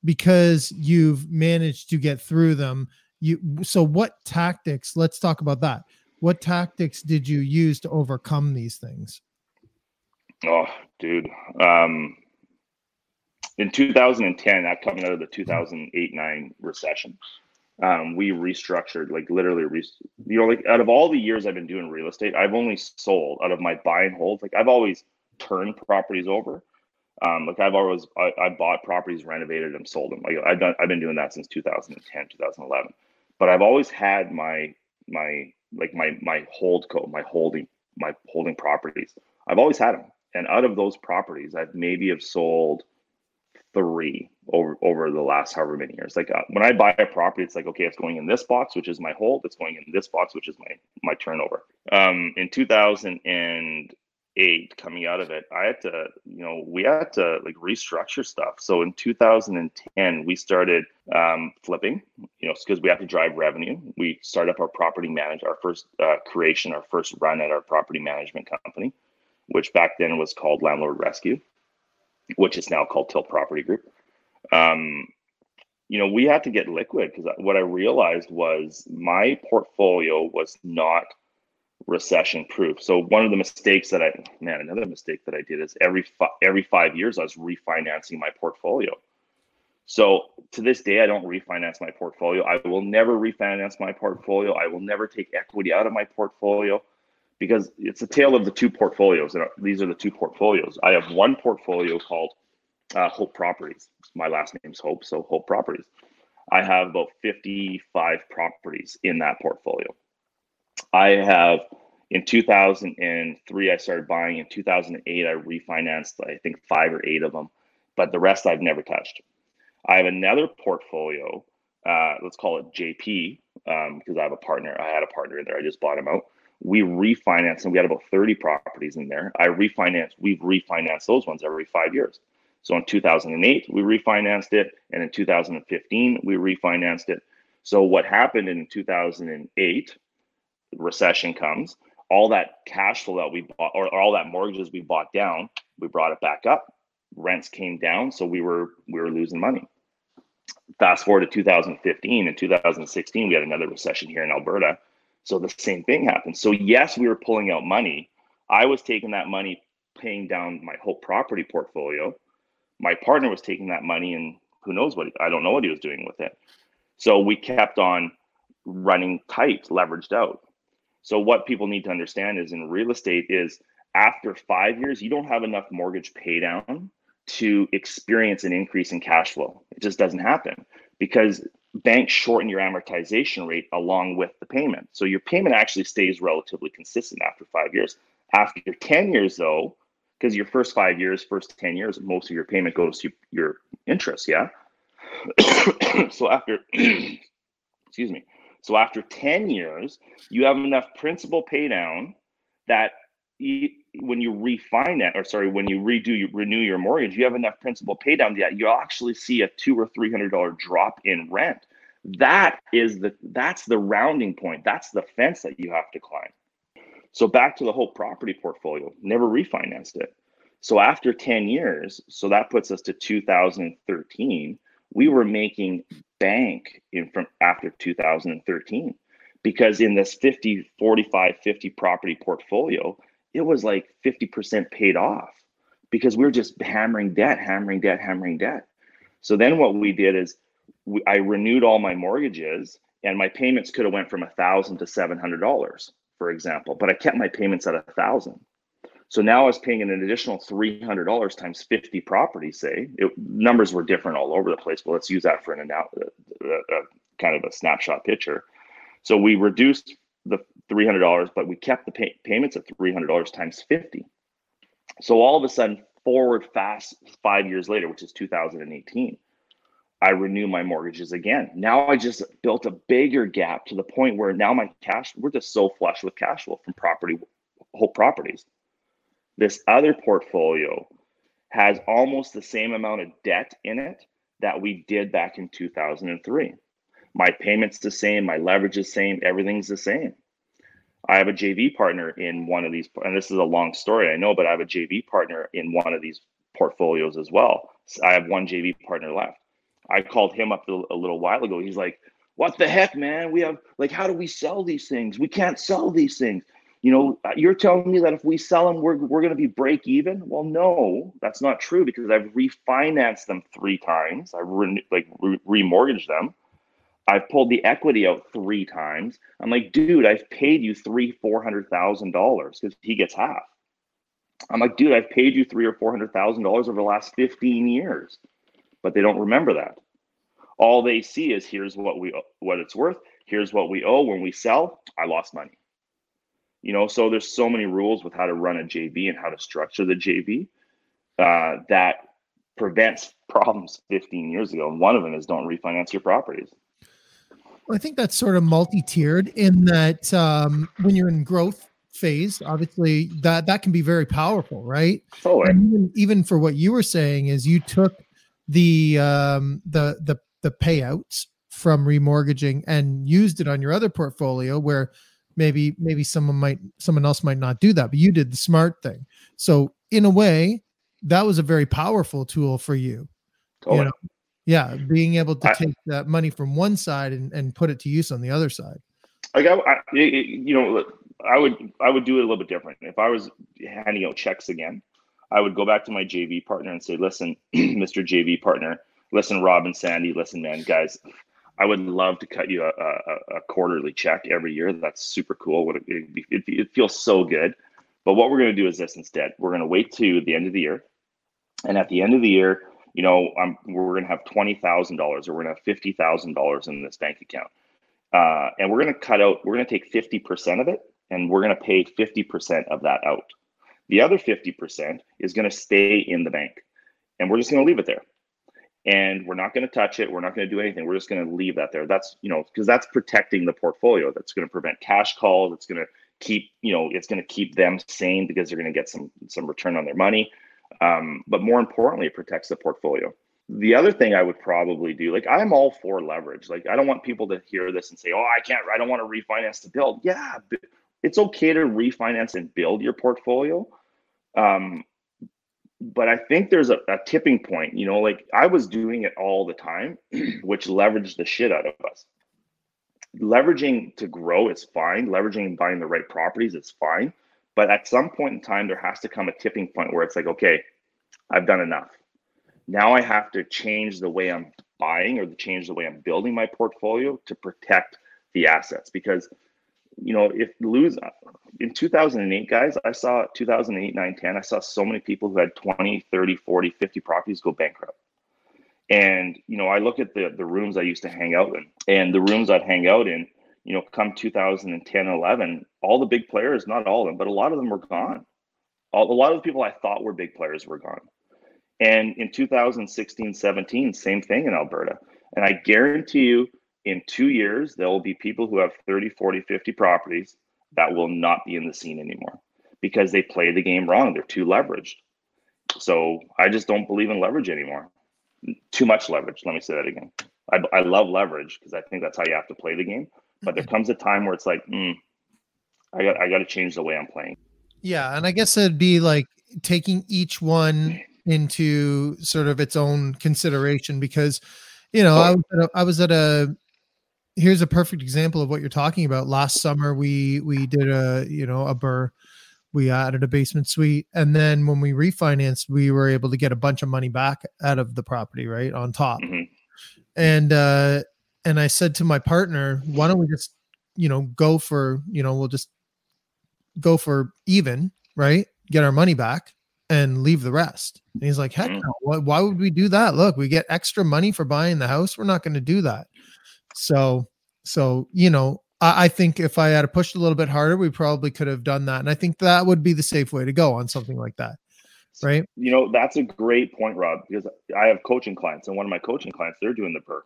because you've managed to get through them you so what tactics let's talk about that what tactics did you use to overcome these things oh dude um in 2010, that coming out of the 2008 9 recession, um, we restructured, like literally, re- you know, like out of all the years I've been doing real estate, I've only sold out of my buy and hold. Like I've always turned properties over. Um, like I've always, I, I bought properties, renovated them, sold them. Like I've done, I've been doing that since 2010, 2011. But I've always had my, my, like my, my hold code, my holding, my holding properties. I've always had them. And out of those properties, I've maybe have sold three over over the last however many years. Like uh, when I buy a property, it's like okay, it's going in this box, which is my hold. It's going in this box, which is my my turnover. Um, in 2008, coming out of it, I had to, you know, we had to like restructure stuff. So in 2010, we started um, flipping, you know, because we have to drive revenue. We started up our property manage, our first uh, creation, our first run at our property management company, which back then was called Landlord Rescue, which is now called Tilt Property Group um, you know, we had to get liquid because what I realized was my portfolio was not recession proof. So one of the mistakes that I, man, another mistake that I did is every fi- every five years I was refinancing my portfolio. So to this day, I don't refinance my portfolio. I will never refinance my portfolio. I will never take equity out of my portfolio because it's a tale of the two portfolios. And these are the two portfolios. I have one portfolio called uh, Hope Properties. My last name's Hope, so Hope Properties. I have about 55 properties in that portfolio. I have in 2003 I started buying. In 2008 I refinanced I think five or eight of them, but the rest I've never touched. I have another portfolio. Uh, let's call it JP um, because I have a partner. I had a partner in there. I just bought him out. We refinanced and we had about 30 properties in there. I refinanced. We've refinanced those ones every five years. So in 2008, we refinanced it. And in 2015, we refinanced it. So what happened in 2008, recession comes, all that cash flow that we bought, or, or all that mortgages we bought down, we brought it back up. Rents came down, so we were we were losing money. Fast forward to 2015 and 2016, we had another recession here in Alberta. So the same thing happened. So yes, we were pulling out money. I was taking that money, paying down my whole property portfolio my partner was taking that money and who knows what I don't know what he was doing with it. So we kept on running tight, leveraged out. So what people need to understand is in real estate is after 5 years you don't have enough mortgage pay down to experience an increase in cash flow. It just doesn't happen because banks shorten your amortization rate along with the payment. So your payment actually stays relatively consistent after 5 years. After 10 years though, because your first five years, first 10 years, most of your payment goes to your interest. Yeah. so after, excuse me. So after 10 years, you have enough principal pay down that when you refinance or sorry, when you redo, you renew your mortgage, you have enough principal pay down that you'll actually see a two or $300 drop in rent. That is the, that's the rounding point. That's the fence that you have to climb. So back to the whole property portfolio, never refinanced it. So after 10 years, so that puts us to 2013, we were making bank in from after 2013 because in this 50 45 50 property portfolio it was like 50% paid off because we were just hammering debt hammering debt hammering debt so then what we did is we, i renewed all my mortgages and my payments could have went from a thousand to seven hundred dollars for example, but I kept my payments at a thousand. So now I was paying an additional three hundred dollars times fifty properties. Say it, numbers were different all over the place, but let's use that for an uh, uh, kind of a snapshot picture. So we reduced the three hundred dollars, but we kept the pay- payments at three hundred dollars times fifty. So all of a sudden, forward fast five years later, which is 2018, I renew my mortgages again. Now I just built a bigger gap to the point where now my cash, we're just so flush with cash flow from property, whole properties. This other portfolio has almost the same amount of debt in it that we did back in 2003. My payment's the same, my leverage is same, everything's the same. I have a JV partner in one of these, and this is a long story, I know, but I have a JV partner in one of these portfolios as well. I have one JV partner left I called him up a little while ago. He's like, "What the heck, man? We have like, how do we sell these things? We can't sell these things." You know, uh, you're telling me that if we sell them, we're we're going to be break even. Well, no, that's not true because I've refinanced them three times. I re- like re- remortgaged them. I've pulled the equity out three times. I'm like, dude, I've paid you three, four hundred thousand dollars because he gets half. I'm like, dude, I've paid you three or four hundred thousand dollars over the last 15 years but they don't remember that. All they see is here's what we what it's worth. Here's what we owe when we sell. I lost money. You know, so there's so many rules with how to run a JV and how to structure the JV uh, that prevents problems 15 years ago. And one of them is don't refinance your properties. I think that's sort of multi-tiered in that um, when you're in growth phase, obviously that that can be very powerful, right? Oh, And even, even for what you were saying is you took the um, the the the payouts from remortgaging and used it on your other portfolio where maybe maybe someone might someone else might not do that, but you did the smart thing. So in a way, that was a very powerful tool for you. totally. You know, yeah, being able to I- take that money from one side and, and put it to use on the other side. like I, I it- you know, I would I would do it a little bit different. If I was handing out checks again, I would go back to my JV partner and say, "Listen, Mr. JV partner, listen, Rob and Sandy, listen, man, guys, I would love to cut you a, a, a quarterly check every year. That's super cool. It, it, it feels so good. But what we're going to do is this instead. We're going to wait to the end of the year, and at the end of the year, you know, I'm, we're going to have twenty thousand dollars, or we're going to have fifty thousand dollars in this bank account, uh, and we're going to cut out. We're going to take fifty percent of it, and we're going to pay fifty percent of that out. The other fifty percent is going to stay in the bank, and we're just going to leave it there. And we're not going to touch it. We're not going to do anything. We're just going to leave that there. That's you know because that's protecting the portfolio. That's going to prevent cash calls. It's going to keep you know it's going to keep them sane because they're going to get some some return on their money. Um, but more importantly, it protects the portfolio. The other thing I would probably do, like I'm all for leverage. Like I don't want people to hear this and say, "Oh, I can't. I don't want to refinance to build." Yeah, it's okay to refinance and build your portfolio. Um, but I think there's a, a tipping point. You know, like I was doing it all the time, which leveraged the shit out of us. Leveraging to grow is fine. Leveraging and buying the right properties is fine. But at some point in time, there has to come a tipping point where it's like, okay, I've done enough. Now I have to change the way I'm buying or to change the way I'm building my portfolio to protect the assets. Because, you know, if lose in 2008, guys, I saw 2008, 9, 10, I saw so many people who had 20, 30, 40, 50 properties go bankrupt. And, you know, I look at the, the rooms I used to hang out in and the rooms I'd hang out in, you know, come 2010, 11, all the big players, not all of them, but a lot of them were gone. All, a lot of the people I thought were big players were gone. And in 2016, 17, same thing in Alberta. And I guarantee you, in two years, there will be people who have 30, 40, 50 properties that will not be in the scene anymore because they play the game wrong. They're too leveraged. So I just don't believe in leverage anymore. Too much leverage. Let me say that again. I, I love leverage because I think that's how you have to play the game. But there comes a time where it's like, mm, I got I got to change the way I'm playing. Yeah, and I guess it'd be like taking each one into sort of its own consideration because you know I was at a, I was at a here's a perfect example of what you're talking about. Last summer we we did a you know a BRRRR we added a basement suite and then when we refinanced we were able to get a bunch of money back out of the property right on top Mhm. and uh and i said to my partner why don't we just you know go for you know we'll just go for even right? Get our money back and leave the rest. And he's like heck Mhm. no. Why, why would we do that? Look we get extra money for buying the house. We're not going to do that. So so you know I, I think if i had pushed a little bit harder we probably could have done that. And i think that would be the safe way to go on something like that right? You know, that's a great point, Rob, because I have coaching clients, and one of my coaching clients, they're doing the BRRRR.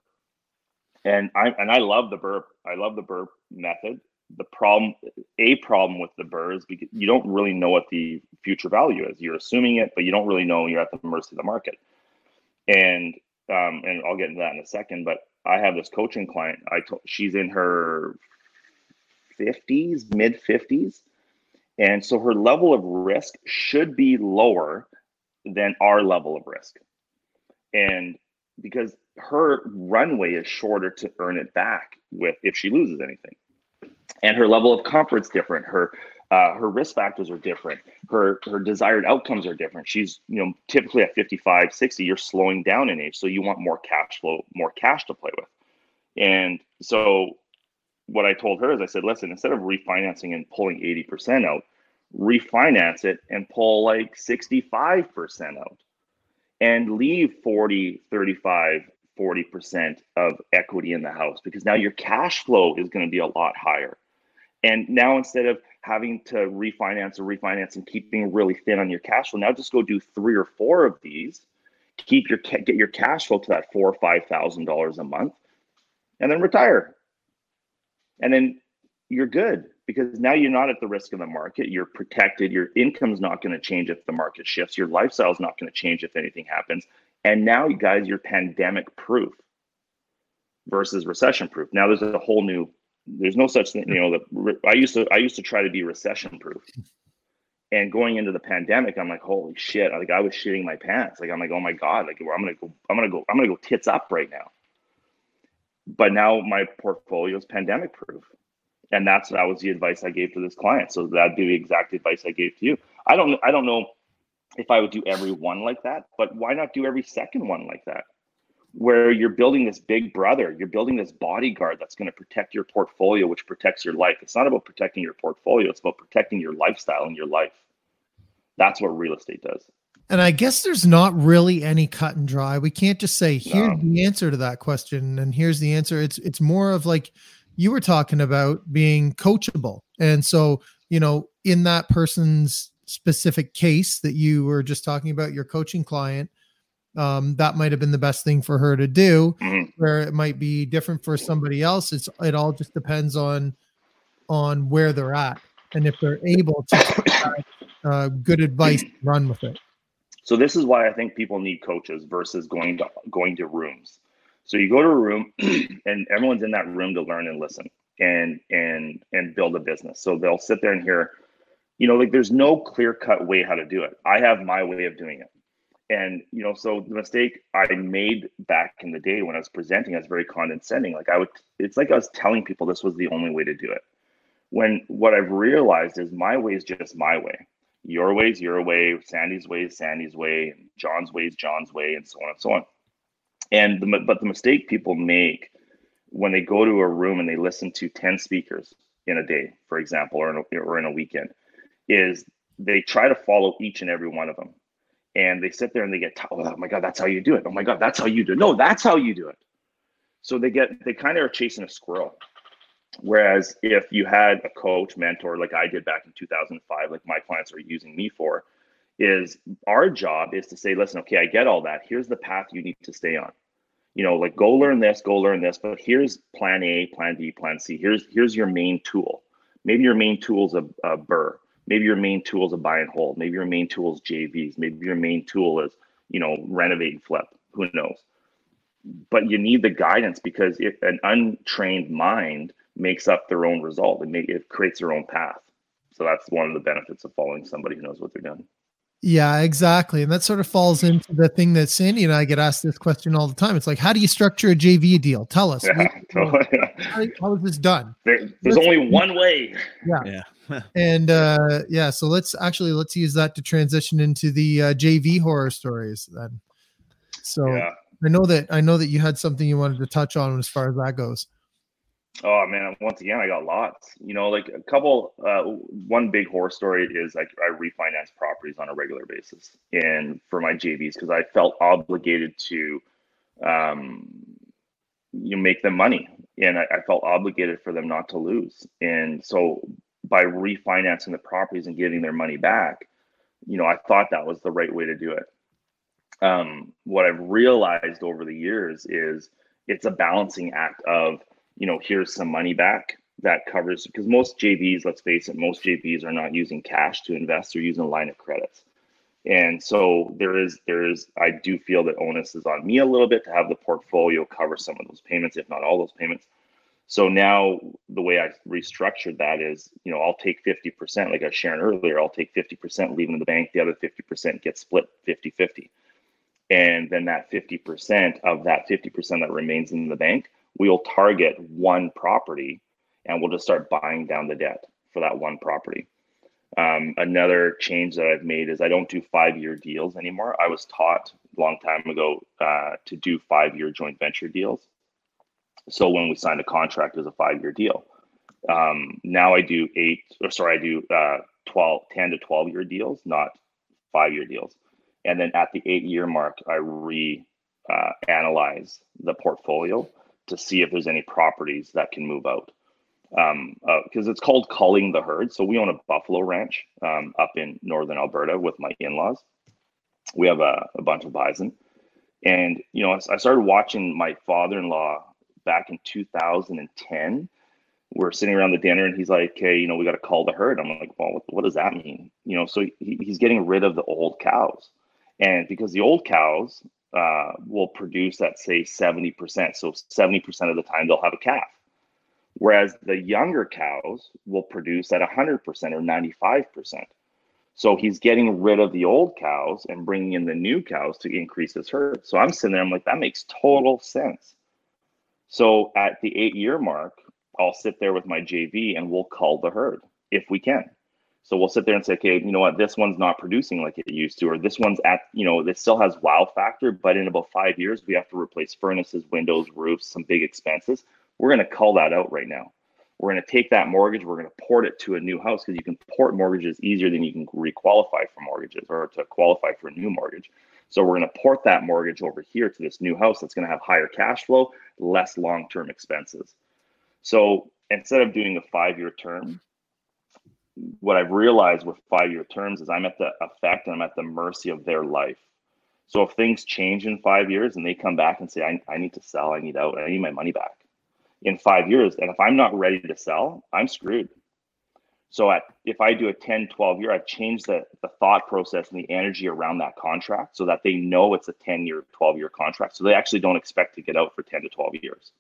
And I and I love the BRRRR. I love the BRRRR method. The problem, a problem with the BRRRR is because you don't really know what the future value is. You're assuming it, but you don't really know. You're at the mercy of the market. And um, and I'll get into that in a second. But I have this coaching client. I told she's in her fifties, mid fifties, and so her level of risk should be lower than our level of risk. And because her runway is shorter to earn it back with if she loses anything. And her level of comfort's different. Her uh, her risk factors are different. Her her desired outcomes are different. She's, you know, typically at 55, 60, you're slowing down in age. So you want more cash flow, more cash to play with. And so what I told her is I said, listen, instead of refinancing and pulling 80% out, refinance it and pull like 65% out and leave 40, 35, 40% of equity in the house because now your cash flow is going to be a lot higher. And now instead of having to refinance or refinance and keeping really thin on your cash flow, now just go do three or four of these, keep your get your cash flow to that four or five thousand dollars a month, and then retire. And then you're good because now you're not at the risk of the market. You're protected. Your income's not going to change if the market shifts. Your lifestyle's not going to change if anything happens. And now, you guys, you're pandemic proof versus recession proof. Now there's a whole new. There's no such thing. You know, that I used to I used to try to be recession proof. And going into the pandemic, I'm like, holy shit! Like I was shitting my pants. Like I'm like, oh my god! Like I'm gonna go, I'm gonna go, I'm gonna go tits up right now. But now my portfolio is pandemic proof, and that's that was the advice I gave to this client. So that'd be the exact advice I gave to you. I don't, I don't know if I would do every one like that, but why not do every second one like that? Where you're building this big brother, you're building this bodyguard that's going to protect your portfolio, which protects your life. It's not about protecting your portfolio, it's about protecting your lifestyle and your life. That's what real estate does. And I guess there's not really any cut and dry. We can't just say here's no. the answer to that question and here's the answer. It's it's more of like you were talking about being coachable. And so, you know, in that person's specific case that you were just talking about your coaching client, um, that might have been the best thing for her to do. Mm-hmm. Where it might be different for somebody else. It's it all just depends on on where they're at and if they're able to uh, good advice, run with it. So this is why I think people need coaches versus going to going to rooms. So you go to a room and everyone's in that room to learn and listen and and and build a business. So they'll sit there and hear, you know, like there's no clear cut way how to do it. I have my way of doing it. And you know, so the mistake I made back in the day when I was presenting, I was very condescending. Like I would, it's like I was telling people this was the only way to do it. When what I've realized is my way is just my way your way is your way, Sandy's way is Sandy's way, John's way is John's way, and so on and so on. And the, but the mistake people make when they go to a room and they listen to 10 speakers in a day, for example, or in a, or in a weekend, is they try to follow each and every one of them. And they sit there and they get, oh my God, that's how you do it. Oh my God, that's how you do it. No, that's how you do it. So they get, they kind of are chasing a squirrel. Whereas if you had a coach, mentor, like I did back in 2005, like my clients are using me for, is our job is to say, listen, okay, I get all that. Here's the path you need to stay on. You know, like go learn this, go learn this, but here's plan A, plan B, plan C. Here's here's your main tool. Maybe your main tool is a, a BRRRR. Maybe your main tool is a buy and hold. Maybe your main tool is JVs. Maybe your main tool is, you know, renovate and flip. Who knows? But you need the guidance because if an untrained mind makes up their own result, it, it creates their own path. So that's one of the benefits of following somebody who knows what they're doing. Yeah, exactly. And that sort of falls into the thing that Sandy and I get asked this question all the time. It's like, how do you structure a JV deal? Tell us. Yeah, totally. how, how is this done? There, there's let's, only one way. Yeah. Yeah. and uh, yeah, so let's actually let's use that to transition into the uh, JV horror stories then. So yeah. I know that I know that you had something you wanted to touch on as far as that goes. Oh man, once again, I got lots. You know, like a couple. Uh, one big horror story is like I refinance properties on a regular basis, and for my JVs because I felt obligated to, um, you know, make them money, and I, I felt obligated for them not to lose. And so by refinancing the properties and getting their money back, you know, I thought that was the right way to do it. Um, what I've realized over the years is it's a balancing act of you know, here's some money back that covers because most JVs, let's face it, most JVs are not using cash to invest; they're using a line of credits. And so there is, there is, I do feel that onus is on me a little bit to have the portfolio cover some of those payments, if not all those payments. So now the way I restructured that is, you know, I'll take 50%, like I was sharing earlier, I'll take 50%, leaving in the bank. The other 50% gets split 50 50. And then that 50% of that 50% that remains in the bank, we'll target one property and we'll just start buying down the debt for that one property. Um, another change that I've made is I don't do five year deals anymore. I was taught a long time ago uh, to do five year joint venture deals. So when we signed a contract, it was a five year deal. Um, now I do eight, or sorry, I do uh, 12, 10 to 12 year deals, not five year deals. And then at the eight year mark, I re uh, analyze the portfolio to see if there's any properties that can move out. Um, because uh, it's called culling the herd. So we own a buffalo ranch um, up in northern Alberta with my in-laws. We have a, a bunch of bison, And you know, I started watching my father-in-law back in 2010. We're sitting around the dinner, and he's like, "Hey, you know, we got to call the herd." I'm like, "Well, what, what does that mean?" You know, so he, he's getting rid of the old cows, and because the old cows uh, will produce at say 70%, so 70% of the time they'll have a calf, whereas the younger cows will produce at 100% or 95%. So he's getting rid of the old cows and bringing in the new cows to increase his herd. So I'm sitting there, I'm like, that makes total sense. So at the eight year mark, I'll sit there with my JV and we'll cull the herd if we can. So we'll sit there and say, okay, you know what, this one's not producing like it used to, or this one's at, you know, this still has wow factor, but in about five years, we have to replace furnaces, windows, roofs, some big expenses. We're going to call that out right now. We're going to take that mortgage, we're going to port it to a new house because you can port mortgages easier than you can requalify for mortgages or to qualify for a new mortgage. So we're going to port that mortgage over here to this new house that's going to have higher cash flow, less long term expenses. So instead of doing a five year term, what I've realized with five year terms is I'm at the effect and I'm at the mercy of their life. So if things change in five years and they come back and say, I, I need to sell, I need out, I need my money back in five years. And if I'm not ready to sell, I'm screwed. So at if I do a 10, 12 year, I've changed the, the thought process and the energy around that contract so that they know it's a 10 year, 12 year contract. So they actually don't expect to get out for 10 to 12 years.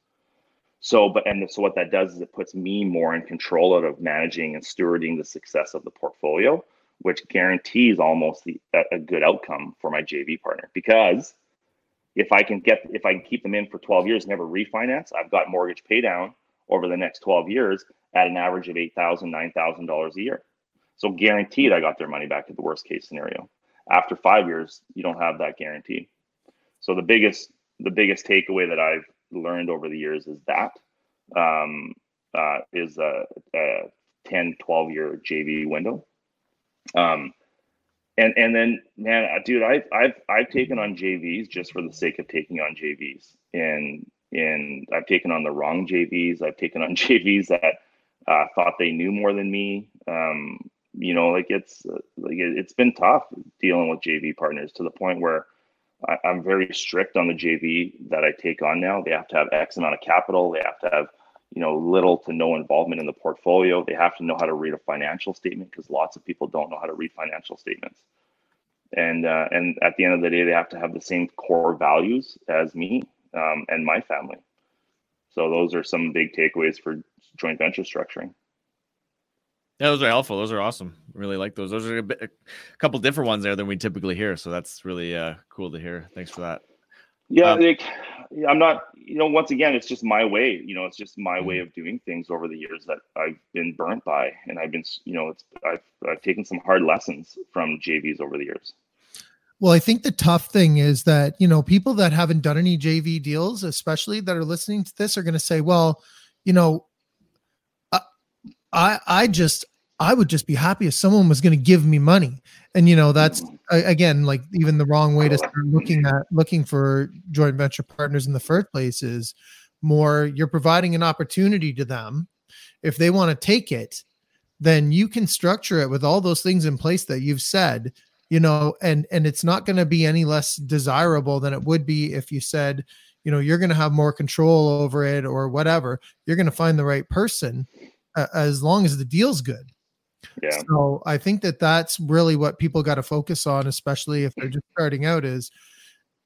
So, but and so what that does is it puts me more in control out of managing and stewarding the success of the portfolio, which guarantees almost the, a, a good outcome for my JV partner. Because if I can get if I can keep them in for 12 years, never refinance, I've got mortgage pay down over the next 12 years at an average of eight thousand, nine thousand dollars a year. So guaranteed I got their money back at the worst case scenario. After five years, you don't have that guarantee. So the biggest the biggest takeaway that I've learned over the years is that um, uh, is a, a 10, 12 year JV window. Um, and and then man, dude, I've I've I've taken on JVs just for the sake of taking on JVs, and and I've taken on the wrong JVs. I've taken on JVs that uh, thought they knew more than me. Um, you know, like it's like it, it's been tough dealing with JV partners to the point where I, am very strict on the JV that I take on now. They have to have X amount of capital. They have to have, you know, little to no involvement in the portfolio. They have to know how to read a financial statement because lots of people don't know how to read financial statements. And uh, and at the end of the day, they have to have the same core values as me um, and my family. So those are some big takeaways for joint venture structuring. Yeah, those are helpful. Those are awesome. Really like those. Those are a, bit, a couple different ones there than we typically hear. So that's really uh, cool to hear. Thanks for that. Yeah, um, like, I'm not. You know, once again, it's just my way. You know, it's just my way mm-hmm. of doing things over the years that I've been burnt by, and I've been. You know, it's I've I've taken some hard lessons from JVs over the years. Well, I think the tough thing is that, you know, people that haven't done any JV deals, especially that are listening to this, are going to say, well, you know, I I just I would just be happy if someone was going to give me money. And you know, that's again like even the wrong way to start looking at looking for joint venture partners in the first place is more you're providing an opportunity to them. If they want to take it, then you can structure it with all those things in place that you've said, you know, and and it's not going to be any less desirable than it would be if you said, you know, you're going to have more control over it or whatever. You're going to find the right person uh, as long as the deal's good. Yeah. So I think that that's really what people got to focus on, especially if they're just starting out. Is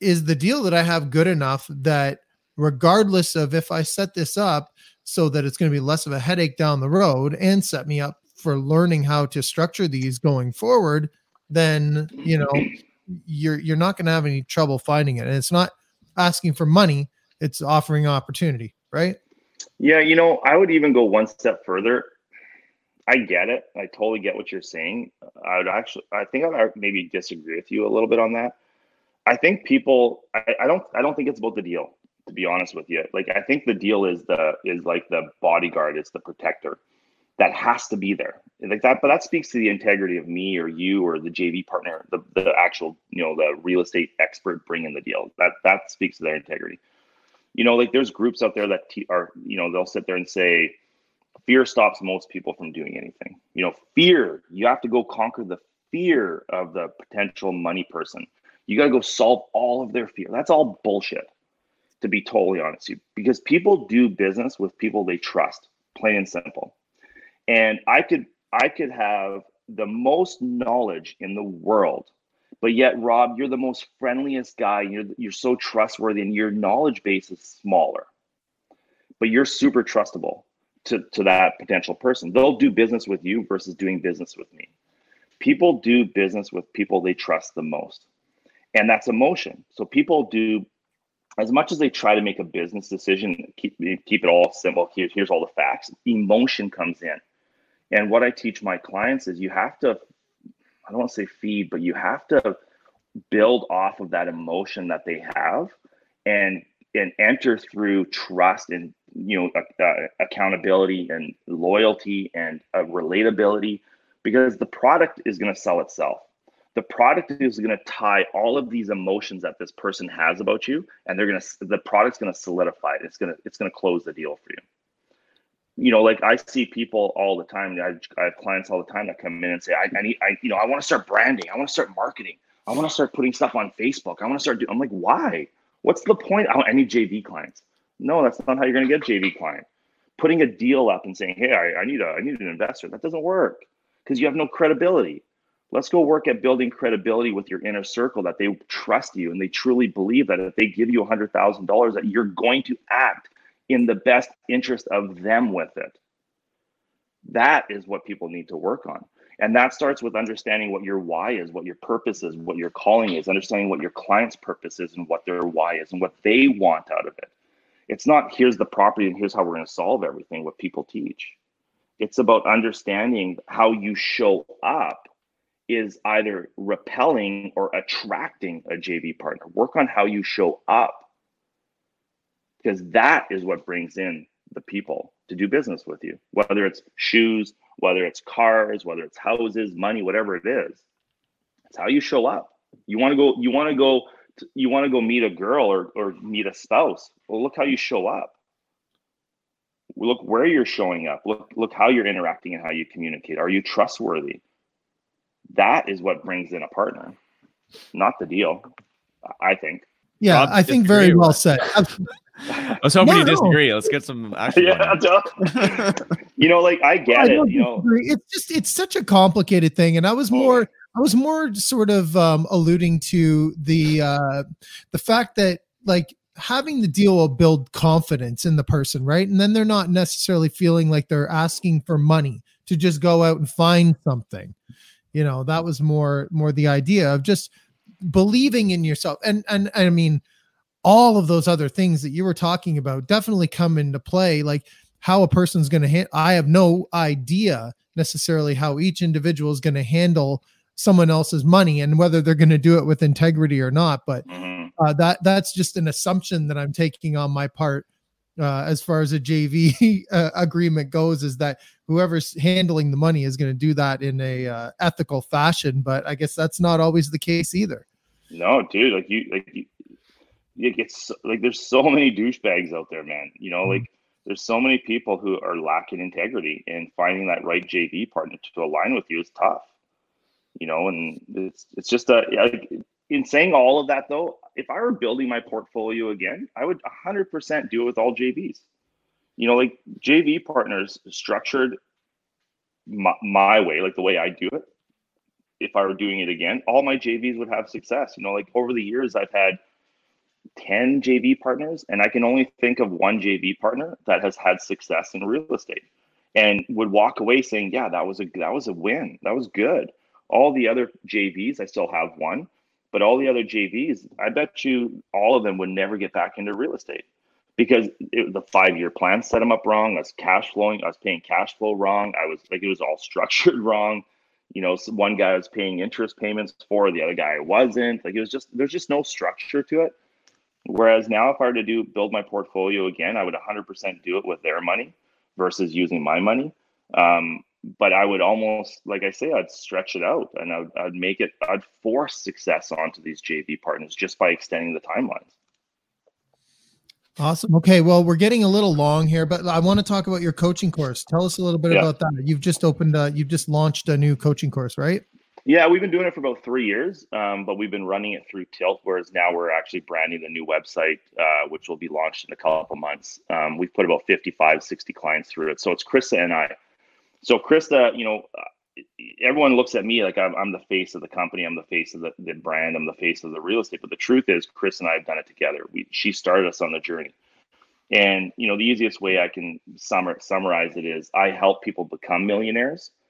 is the deal that I have good enough that regardless of if I set this up so that it's going to be less of a headache down the road and set me up for learning how to structure these going forward, then you know you're you're not going to have any trouble finding it. And it's not asking for money; it's offering opportunity, right? Yeah, you know, I would even go one step further. I get it. I totally get what you're saying. I would actually, I think I maybe disagree with you a little bit on that. I think people, I, I don't, I don't think it's about the deal. To be honest with you, like I think the deal is the is like the bodyguard, it's the protector that has to be there like that but that speaks to the integrity of me or you or the jv partner the, the actual you know the real estate expert bringing the deal that that speaks to their integrity you know like there's groups out there that are you know they'll sit there and say fear stops most people from doing anything you know fear you have to go conquer the fear of the potential money person You got to go solve all of their fear. That's all bullshit, to be totally honest with you, because people do business with people they trust, plain and simple. And I could I could have the most knowledge in the world, but yet Rob, you're the most friendliest guy. You're you're so trustworthy, and your knowledge base is smaller, but you're super trustable to to that potential person. They'll do business with you versus doing business with me. People do business with people they trust the most and that's emotion. So people do as much as they try to make a business decision, keep keep it all simple. Here, here's all the facts. Emotion comes in, and what I teach my clients is you have to. I don't want to say feed, but you have to build off of that emotion that they have, and and enter through trust and you know uh, accountability and loyalty and uh, relatability, because the product is going to sell itself. The product is going to tie all of these emotions that this person has about you and they're going to the product's going to solidify it. It's going to it's going to close the deal for you. You know like i see people all the time i, I have clients all the time that come in and say i, I need i you know i want to start branding i want to start marketing i want to start putting stuff on facebook i want to start doing i'm like why what's the point i, I need jv clients no that's not how you're going to get jv client putting a deal up and saying hey I, I need a i need an investor that doesn't work because you have no credibility Let's go work at building credibility with your inner circle that they trust you and they truly believe that if they give you $100,000 that you're going to act in the best interest of them with it. That is what people need to work on. And that starts with understanding what your why is, what your purpose is, what your calling is, understanding what your client's purpose is and what their why is and what they want out of it. It's not here's the property and here's how we're going to solve everything, what people teach. It's about understanding how you show up is either repelling or attracting a JV partner. Work on how you show up because that is what brings in the people to do business with you, whether it's shoes, whether it's cars, whether it's houses, money, whatever it is. It's how you show up. You want to go, you want to go, you want to go meet a girl or, or meet a spouse. Well, look how you show up. Look where you're showing up. Look, look how you're interacting and how you communicate. Are you trustworthy? that is what brings in a partner, not the deal. I think. Yeah, I think very well said. I was hoping no, you disagree. No. Let's get some action. yeah, you know, like I get I it. You know, it's just it's such a complicated thing, and I was oh. more I was more sort of um, alluding to the uh, the fact that like having the deal will build confidence in the person, right? And then they're not necessarily feeling like they're asking for money to just go out and find something you know that was more more the idea of just believing in yourself and and, and i mean all of those other things that you were talking about definitely come into play like how a person's going to ha- i have no idea necessarily how each individual is going to handle someone else's money and whether they're going to do it with integrity or not but mm-hmm. uh, that that's just an assumption that i'm taking on my part uh, as far as a JV uh, agreement goes is that whoever's handling the money is going to do that in a uh, ethical fashion. But I guess that's not always the case either. No, dude, like you, like you, it gets like there's so many douchebags out there, man. You know, mm-hmm. like there's so many people who are lacking integrity, and finding that right JV partner to align with you is tough. You know, and it's it's just a like, in saying all of that though, if I were building my portfolio again, I would 100% do it with all JVs. You know, like JV partners structured my, my, way, like the way I do it. If I were doing it again, all my JVs would have success. You know, like over the years, I've had 10 JV partners, and I can only think of one JV partner that has had success in real estate and would walk away saying, Yeah, that was a that was a win. That was good. All the other JVs, I still have one but all the other JVs, I bet you all of them would never get back into real estate because it, the five year plan set them up wrong. I was cash flowing, I was paying cash flow wrong. I was like, it was all structured wrong. You know, one guy was paying interest payments for, the other guy wasn't. Like it was just, there's just no structure to it. Whereas now, if I were to do build my portfolio again, I would 100% do it with their money versus using my money. Um, but I would almost, like I say, I'd stretch it out and I'd, I'd make it, I'd force success onto these JV partners just by extending the timelines. Awesome. Okay. Well, we're getting a little long here, but I want to talk about your coaching course. Tell us a little bit yeah. about that. You've just opened, uh, you've just launched a new coaching course, right? Yeah, we've been doing it for about three years, um, but we've been running it through Tilt, whereas now we're actually branding the new website, uh, which will be launched in a couple months. Um, we've put about 55, 60 clients through it. So it's Krista and I. So Krista, you know, uh, everyone looks at me like I'm, I'm, the face of the company. I'm the face of the, the brand. I'm the face of the real estate. But the truth is, Chris and I have done it together. We, she started us on the journey. And, you know, the easiest way I can summer, summarize it is I help people become millionaires –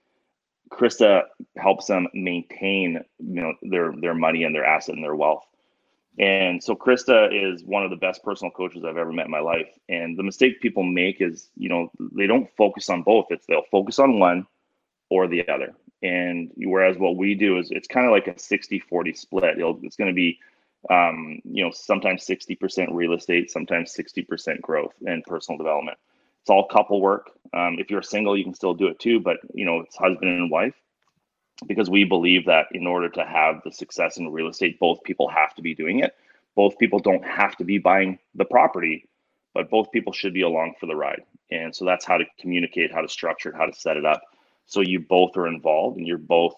Krista helps them maintain you know their their money and their asset and their wealth. And so Krista is one of the best personal coaches I've ever met in my life. And the mistake people make is, you know, they don't focus on both. It's they'll focus on one or the other. And whereas what we do is it's kind of like a 60 40 split. It'll, it's going to be, um, you know, sometimes 60% real estate, sometimes 60% growth and personal development. It's all couple work. Um, if you're single, you can still do it too, but you know, it's husband and wife because we believe that in order to have the success in real estate, both people have to be doing it. Both people don't have to be buying the property, but both people should be along for the ride. And so that's how to communicate, how to structure it, how to set it up. So you both are involved and you're both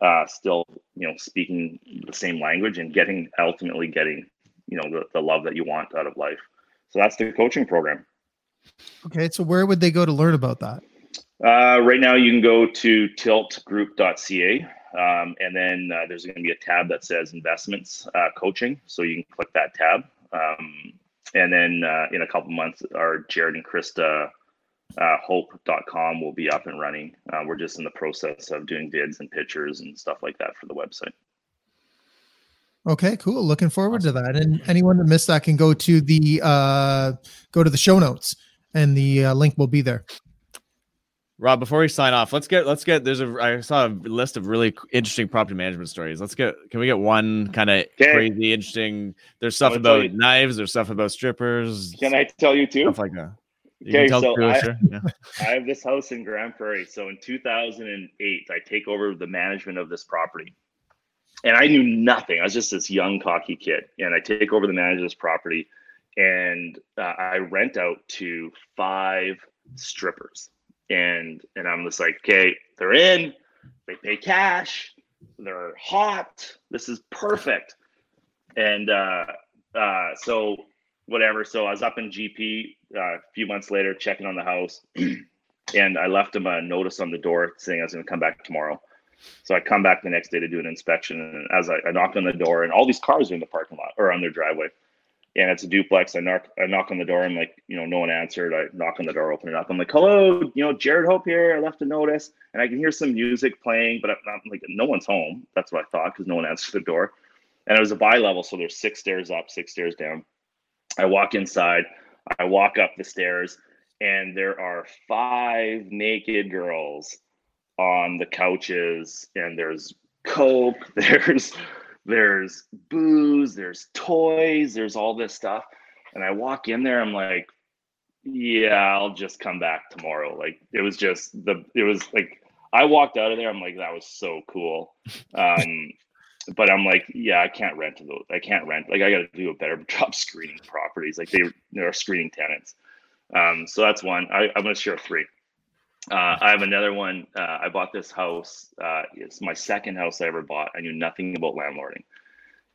uh, still, you know, speaking the same language and getting ultimately getting, you know, the, the love that you want out of life. So that's the coaching program. Okay, so where would they go to learn about that? Uh, right now, you can go to tiltgroup.ca, um, and then uh, there's going to be a tab that says investments uh, coaching. So you can click that tab. Um, and then uh, in a couple months, our Jared and Krista uh, hope.com will be up and running. Uh, we're just in the process of doing vids and pictures and stuff like that for the website. Okay, cool. Looking forward to that. And anyone that missed that can go to the uh, go to the show notes and the uh, link will be there. Rob, before we sign off, let's get let's get there's a I saw a list of really interesting property management stories. Let's get can we get one kind of okay. crazy interesting? There's stuff about knives, there's stuff about strippers. Can I tell you too? Stuff like that. You okay, so I, yeah. I have this house in Grande Prairie. So in 2008, I take over the management of this property, and I knew nothing. I was just this young cocky kid, and I take over the management of this property and uh, I rent out to five strippers, and and I'm just like, okay, they're in, they pay cash, they're hot, this is perfect, and uh, uh, so whatever. So I was up in GP uh, a few months later, checking on the house, and I left them a notice on the door saying I was going to come back tomorrow. So I come back the next day to do an inspection, and as I, I knock on the door, and all these cars are in the parking lot or on their driveway and it's a duplex. I knock, I knock on the door. I'm like, you know, no one answered. I knock on the door, open it up. I'm like, hello, you know, Jared Hope here. I left a notice, and I can hear some music playing, but I'm, I'm like, no one's home. That's what I thought because no one answered the door. And it was a bi level, so there's six stairs up, six stairs down. I walk inside. I walk up the stairs, and there are five naked girls on the couches, and there's coke. There's there's booze, there's toys, there's all this stuff. And I walk in there, I'm like, yeah, I'll just come back tomorrow. Like it was just the it was like I walked out of there, I'm like, that was so cool. Um but I'm like, yeah, I can't rent to those. I can't rent. Like I gotta do a better job screening properties. Like they they're screening tenants. Um, so that's one. I, I'm gonna share three. Uh, I have another one. Uh, I bought this house. Uh, it's my second house I ever bought. I knew nothing about landlording.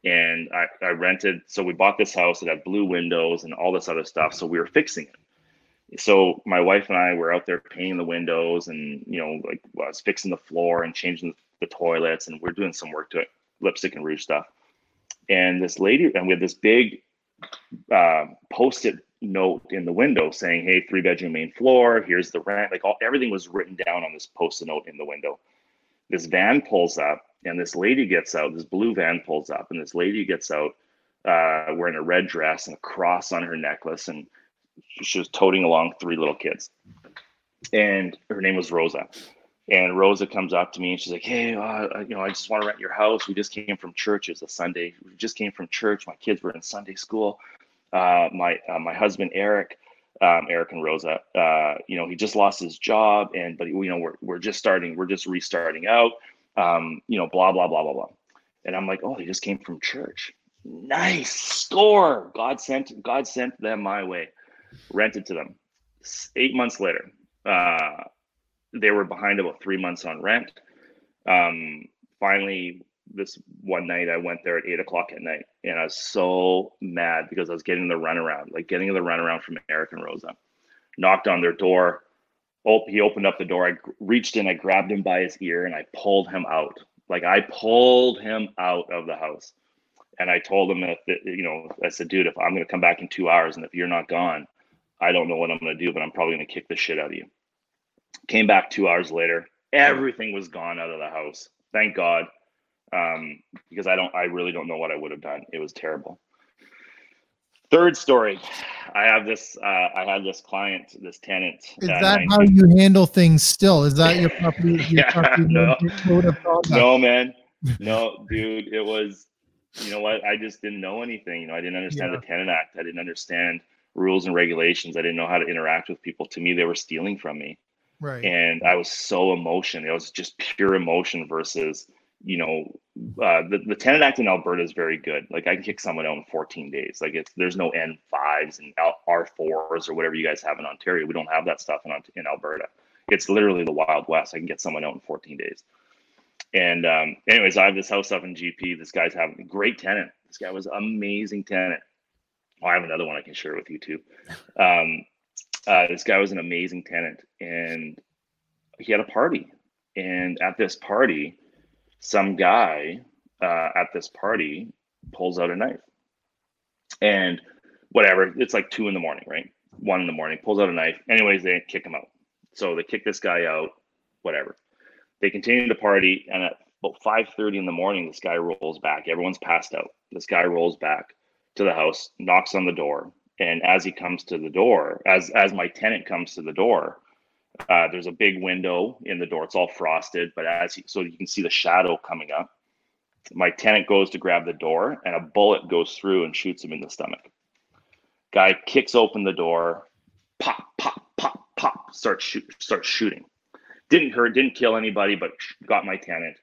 And I, I rented. So we bought this house. It had blue windows and all this other stuff. So we were fixing it. So my wife and I were out there painting the windows and, you know, like I was fixing the floor and changing the toilets. And we're doing some work to it, lipstick and rouge stuff. And this lady, and we had this big uh, post-it note in the window saying, "Hey, three bedroom main floor. Here's the rent." Like all everything was written down on this post-it note in the window. This van pulls up, and this lady gets out. This blue van pulls up, and this lady gets out uh, wearing a red dress and a cross on her necklace, and she was toting along three little kids. And her name was Rosa. And Rosa comes up to me and she's like, "Hey, uh, you know, I just want to rent your house. We just came from church. It's a Sunday. We just came from church. My kids were in Sunday school uh, my uh, my husband Eric, um, Eric and Rosa, uh, you know, he just lost his job, and but you know, we're we're just starting, we're just restarting out, um, you know, blah blah blah blah blah, and I'm like, oh, he just came from church, nice score. God sent God sent them my way, rented to them. Eight months later, uh, they were behind about three months on rent. Um, finally this one night I went there at eight o'clock at night and I was so mad because I was getting the runaround, like getting the runaround from Eric and Rosa. Knocked on their door. Oh, he opened up the door. I reached in, I grabbed him by his ear and I pulled him out. Like I pulled him out of the house. And I told him that, you know, I said, dude, if I'm going to come back in two hours and if you're not gone, I don't know what I'm going to do, but I'm probably going to kick the shit out of you. Came back two hours later. Everything was gone out of the house. Thank God um, because I don't, I really don't know what I would have done. It was terrible. Third story, I have this, uh, I had this client, this tenant. Is that 19- how you handle things still? Is that your property? Your yeah, property no, no, man, no, dude, it was, you know what? I just didn't know anything. You know, I didn't understand yeah. the Tenant Act. I didn't understand rules and regulations. I didn't know how to interact with people. To me, they were stealing from me. Right. And I was so emotion. It was just pure emotion versus you know, uh, the, the tenant act in Alberta is very good. Like I can kick someone out in 14 days. Like it's, there's no N5s and R4s or whatever you guys have in Ontario. We don't have that stuff in, in Alberta. It's literally the Wild West. I can get someone out in 14 days. And um, anyways, I have this house up in GP. This guy's having a great tenant. This guy was amazing tenant. Oh, I have another one I can share with you too. Um, uh, this guy was an amazing tenant and he had a party. And at this party, some guy uh, at this party pulls out a knife. And whatever it's like two in the morning right? One in the morning pulls out a knife. Anyways they kick him out. So they kick this guy out whatever. They continue to party and at about 5.30 in the morning this guy rolls back. Everyone's passed out. This guy rolls back to the house knocks on the door and as he comes to the door as as my tenant comes to the door uh, there's a big window in the door. It's all frosted, but as he, so you can see the shadow coming up. My tenant goes to grab the door, and a bullet goes through and shoots him in the stomach. Guy kicks open the door, pop, pop, pop, pop, starts shoot, starts shooting. Didn't hurt, didn't kill anybody, but got my tenant.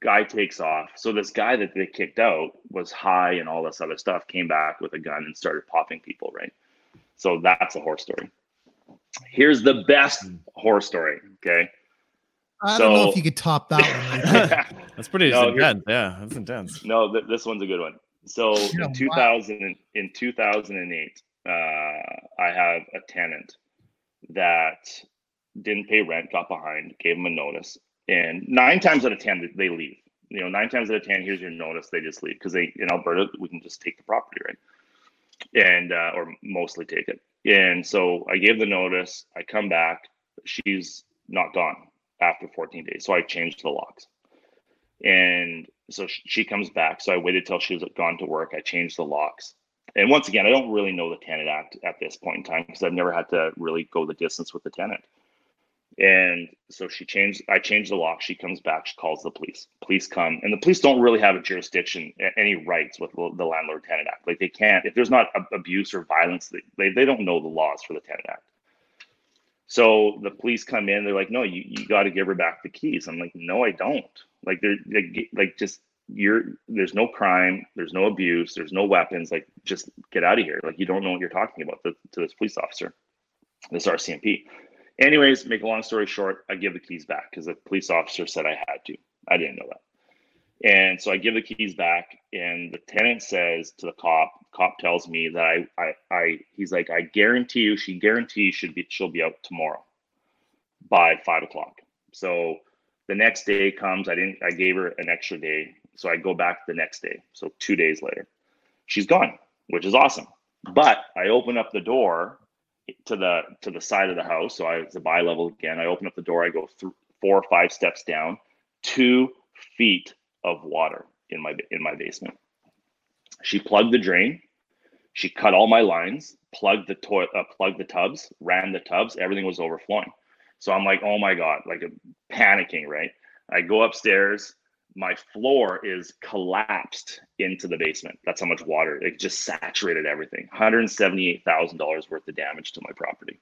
Guy takes off. So this guy that they kicked out was high and all this other stuff. Came back with a gun and started popping people. Right. So that's a horror story. Here's the best horror story. Okay. I so, don't know if you could top that one. that's pretty no, intense. Yeah, that's intense. No, th- this one's a good one. So yeah, in 2000, wow. in 2008, uh, I have a tenant that didn't pay rent, got behind, gave them a notice, and nine times out of ten they leave. You know, nine times out of ten, here's your notice. They just leave because they in Alberta we can just take the property, right? And uh, or mostly take it. And so I gave the notice. I come back. She's not gone after 14 days. So I changed the locks. And so she comes back. So I waited till she was gone to work. I changed the locks. And once again, I don't really know the tenant act at this point in time because I've never had to really go the distance with the tenant. And so she changed, I changed the lock. She comes back, she calls the police. Police come, and the police don't really have a jurisdiction, any rights with the Landlord Tenant Act. Like they can't, if there's not abuse or violence, they, they don't know the laws for the Tenant Act. So the police come in, they're like, no, you, you got to give her back the keys. I'm like, no, I don't. Like they're, they like just you're there's no crime, there's no abuse, there's no weapons. Like just get out of here. Like you don't know what you're talking about to, to this police officer, this RCMP. Anyways, make a long story short, I give the keys back because the police officer said I had to. I didn't know that. And so I give the keys back, and the tenant says to the cop, cop tells me that I, I, I he's like, I guarantee you, she guarantees should be she'll be out tomorrow by five o'clock. So the next day comes, I didn't I gave her an extra day. So I go back the next day. So two days later, she's gone, which is awesome. But I open up the door to the to the side of the house. So I it's a bi level again. I open up the door. I go through four or five steps down, two feet of water in my in my basement. She plugged the drain. She cut all my lines, plugged the toilet, uh, plugged the tubs, ran the tubs. Everything was overflowing. So I'm like, oh my god, like panicking, right? I go upstairs my floor is collapsed into the basement. That's how much water it just saturated everything. $178,000 worth of damage to my property.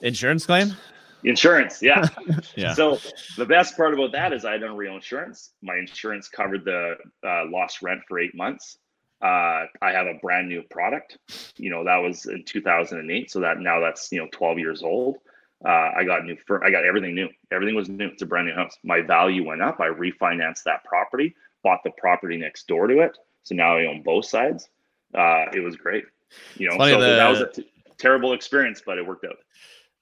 Insurance claim? Insurance, yeah. yeah. So the best part about that is I don't real insurance. My insurance covered the uh, lost rent for eight months. Uh, I have a brand new product. You know that was in 2008, so that now that's you know 12 years old. Uh, I got new, fur- I got everything new. Everything was new. It's a brand new house. My value went up. I refinanced that property, bought the property next door to it. So now I own both sides. Uh, it was great. You know, so the, that was a t- terrible experience, but it worked out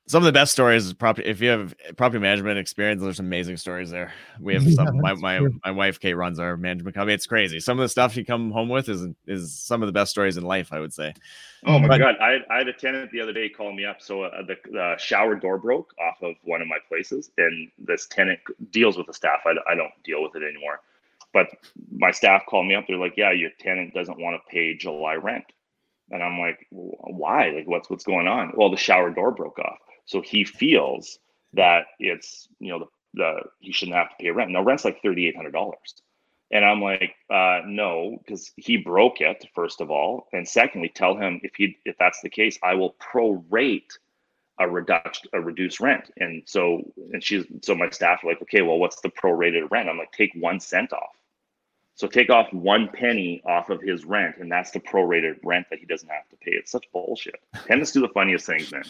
some of the best stories is property. If you have property management experience, there's amazing stories there. We have some. my my, my wife Kate runs our management company. It's crazy. Some of the stuff you come home with is is some of the best stories in life. I would say. Oh my but, god! I, I had a tenant the other day call me up. So uh, the, the shower door broke off of one of my places, and this tenant deals with the staff. I, I don't deal with it anymore. But my staff called me up. They're like, "Yeah, your tenant doesn't want to pay July rent." And I'm like, why? Like, what's what's going on? Well, the shower door broke off. So he feels that it's you know the, the he shouldn't have to pay rent. Now rent's like thirty eight hundred dollars, and I'm like, uh, no, because he broke it first of all, and secondly, tell him if he if that's the case, I will prorate a reduced a reduced rent. And so and she's so my staff are like, okay, well, what's the prorated rent? I'm like, take one cent off. So take off one penny off of his rent, and that's the prorated rent that he doesn't have to pay. It's such bullshit. Tenants do the funniest things, man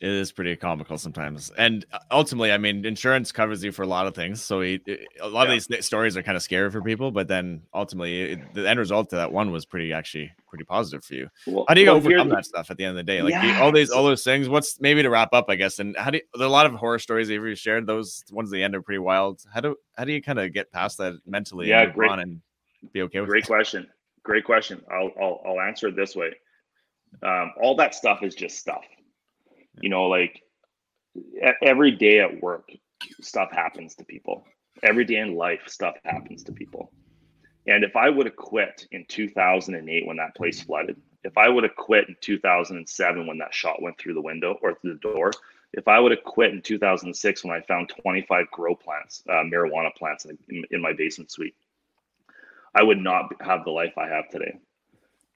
it is pretty comical sometimes. And uh, ultimately, I mean, insurance covers you for a lot of things. So he, a lot yeah. of these stories are kind of scary for people, but then ultimately, it, the end result to that one was pretty actually pretty positive for you. Well, how do you well, overcome that stuff at the end of the day? Like yeah. all these all those things. What's maybe to wrap up, I guess. And how do you, there are a lot of horror stories that you've shared? Those ones at the end are pretty wild. How do how do you kind of get past that mentally? Yeah, and great. and be okay with. Great question. Great question. I'll I'll, I'll answer it this way. Um, all that stuff is just stuff you know like every day at work stuff happens to people. Every day in life stuff happens to people. And if i would have quit in 2008 when that place flooded if i would have quit in 2007 when that shot went through the window or through the door if i would have quit in 2006 when i found 25 grow plants uh, marijuana plants in, in my basement suite i would not have the life i have today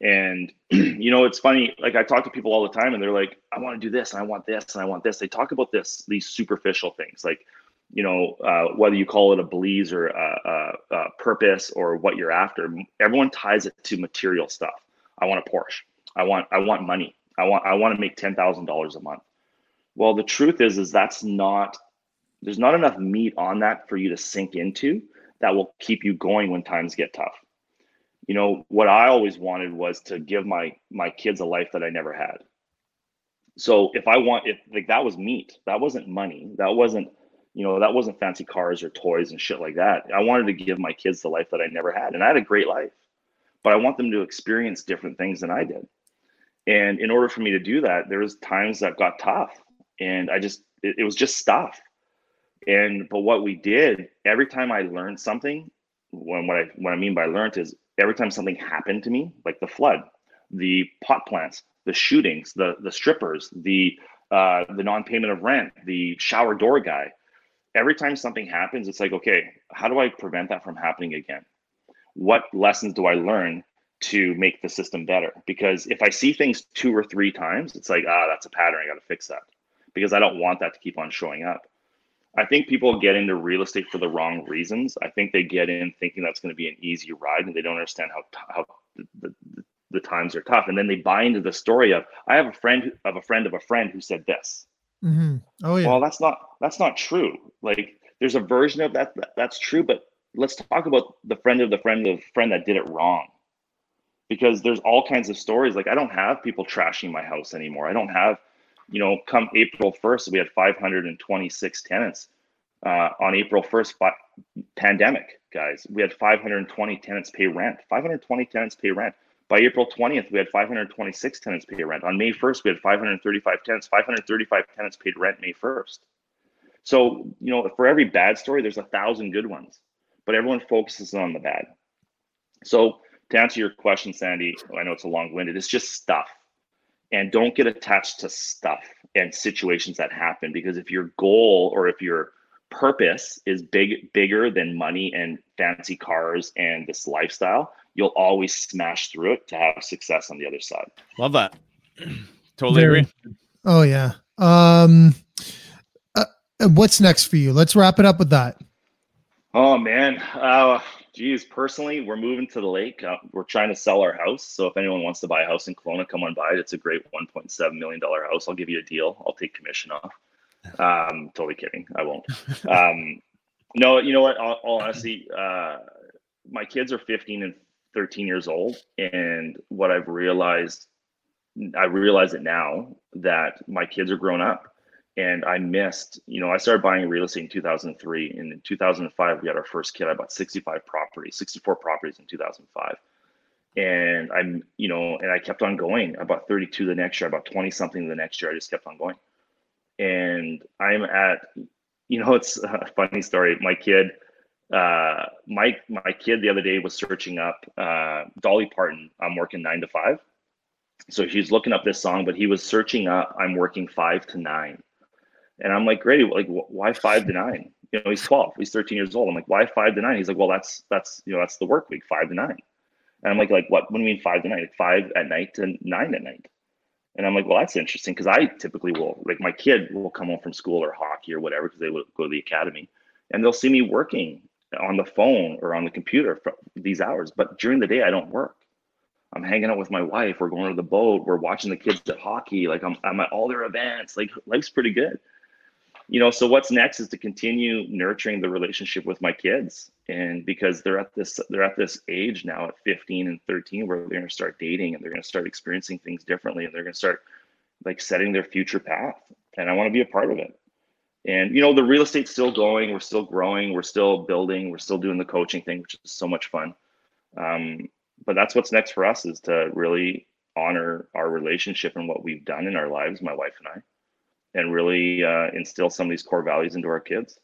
and you know, it's funny. Like I talk to people all the time, and they're like, "I want to do this, and I want this, and I want this." They talk about this, these superficial things, like you know, uh, whether you call it a belize or a, a, a, purpose or what you're after. Everyone ties it to material stuff. I want a Porsche. I want I want money. I want I want to make ten thousand dollars a month. Well, the truth is, is that's not. There's not enough meat on that for you to sink into that will keep you going when times get tough you know what i always wanted was to give my my kids a life that i never had. So if i want if like that was meat that wasn't money that wasn't you know that wasn't fancy cars or toys and shit like that. I wanted to give my kids the life that i never had and i had a great life but i want them to experience different things than i did. And in order for me to do that there was times that got tough and i just it, it was just stuff. And but what we did every time i learned something when what i what i mean by learned is every time something happened to me, like the flood, the pot plants, the shootings, the the strippers, the uh, the non-payment of rent, the shower door guy, every time something happens, it's like, okay, how do I prevent that from happening again? What lessons do I learn to make the system better? Because if I see things two or three times, it's like, ah, that's a pattern. I got to fix that because I don't want that to keep on showing up. I think people get into real estate for the wrong reasons. I think they get in thinking that's going to be an easy ride, and they don't understand how how the, the, the times are tough. And then they buy into the story of I have a friend of a friend of a friend who said this. Mm-hmm. Oh yeah. Well, that's not that's not true. Like there's a version of that, that that's true, but let's talk about the friend of the friend of friend that did it wrong. Because there's all kinds of stories. Like I don't have people trashing my house anymore. I don't have you know, come April 1st, we had 526 tenants. Uh, on April 1st, pandemic, guys, we had 520 tenants pay rent. 520 tenants pay rent. By April 20th, we had 526 tenants pay rent. On May 1st, we had 535 tenants. 535 tenants paid rent May 1st. So, you know, for every bad story, there's a thousand good ones, but everyone focuses on the bad. So, to answer your question, Sandy, I know it's a long winded, it's just stuff and don't get attached to stuff and situations that happen because if your goal or if your purpose is big bigger than money and fancy cars and this lifestyle you'll always smash through it to have success on the other side. Love that. Totally Very, agree. Oh yeah. Um uh, what's next for you? Let's wrap it up with that. Oh man. Uh geez, personally, we're moving to the lake. Uh, we're trying to sell our house. So if anyone wants to buy a house in Kelowna, come on by. It's a great $1.7 million house. I'll give you a deal. I'll take commission off. Um, totally kidding. I won't. Um, no, you know what? All, all honesty, uh, my kids are 15 and 13 years old. And what I've realized, I realize it now that my kids are grown up and I missed, you know, I started buying real estate in 2003. And in 2005, we had our first kid. I bought 65 properties, 64 properties in 2005. And I'm, you know, and I kept on going. I bought 32 the next year, I bought 20 something the next year. I just kept on going. And I'm at, you know, it's a funny story. My kid, uh, my my kid the other day was searching up uh, Dolly Parton. I'm working nine to five, so he's looking up this song, but he was searching up I'm working five to nine and I'm like, great, like why five to nine? You know, he's 12, he's 13 years old. I'm like, why five to nine? He's like, well, that's that's you know, that's the work week, five to nine. And I'm like, like what? What do you mean five to nine? Like five at night to nine at night. And I'm like, well, that's interesting because I typically will like my kid will come home from school or hockey or whatever because they will go to the academy, and they'll see me working on the phone or on the computer for these hours. But during the day, I don't work. I'm hanging out with my wife. We're going to the boat. We're watching the kids at hockey. Like I'm, I'm at all their events. Like life's pretty good you know so what's next is to continue nurturing the relationship with my kids. And because they're at this they're at this age now at 15 and 13 where they're going to start dating and they're going to start experiencing things differently and they're going to start like setting their future path. And i want to be a part of it. And you know the real estate's still going we're still growing we're still building we're still doing the coaching thing which is so much fun. Um, but that's what's next for us is to really honor our relationship and what we've done in our lives my wife and i and really uh, instill some of these core values into our kids.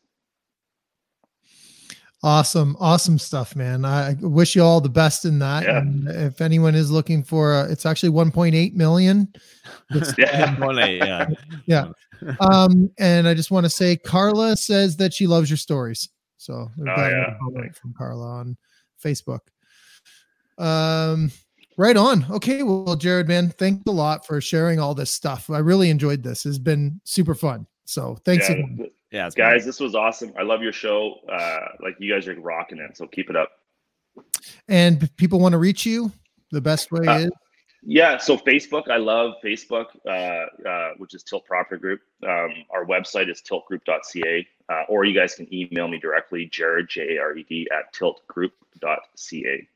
Awesome, awesome stuff, man. I wish you all the best in that. Yeah. And if anyone is looking for, a, it's actually 1.8 million. yeah, yeah, yeah. Um, and I just want to say, Carla says that she loves your stories. So we've oh, got yeah. a from Carla on Facebook. Um, Right on. Okay. Well, Jared, man, thanks a lot for sharing all this stuff. I really enjoyed this. It's been super fun. So thanks yeah, again. Yeah, guys, this was awesome. I love your show. Uh, like you guys are rocking it. So keep it up. And people want to reach you. The best way uh, is yeah. So Facebook, I love Facebook, uh, uh, which is Tilt Property Group. Um, our website is tiltgroup.ca, uh, or you guys can email me directly, Jared J A R E D at tiltgroup.ca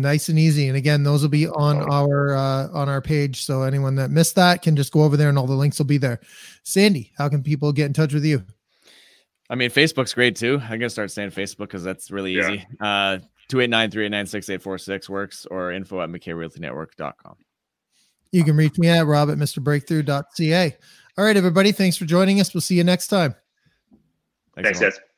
nice and easy. And again those will be on our uh, on our page. So anyone that missed that can just go over there and all the links will be there. Sandy how can people get in touch with you? I mean facebook's great too. I'm gonna start saying facebook because that's really yeah. easy. Uh 289-389-6846 works or info at mckrealtynetwork.com you can reach me at rob at mrbreakthrough.ca all right everybody. Thanks for joining us. We'll see you next time. Thanks, thanks guys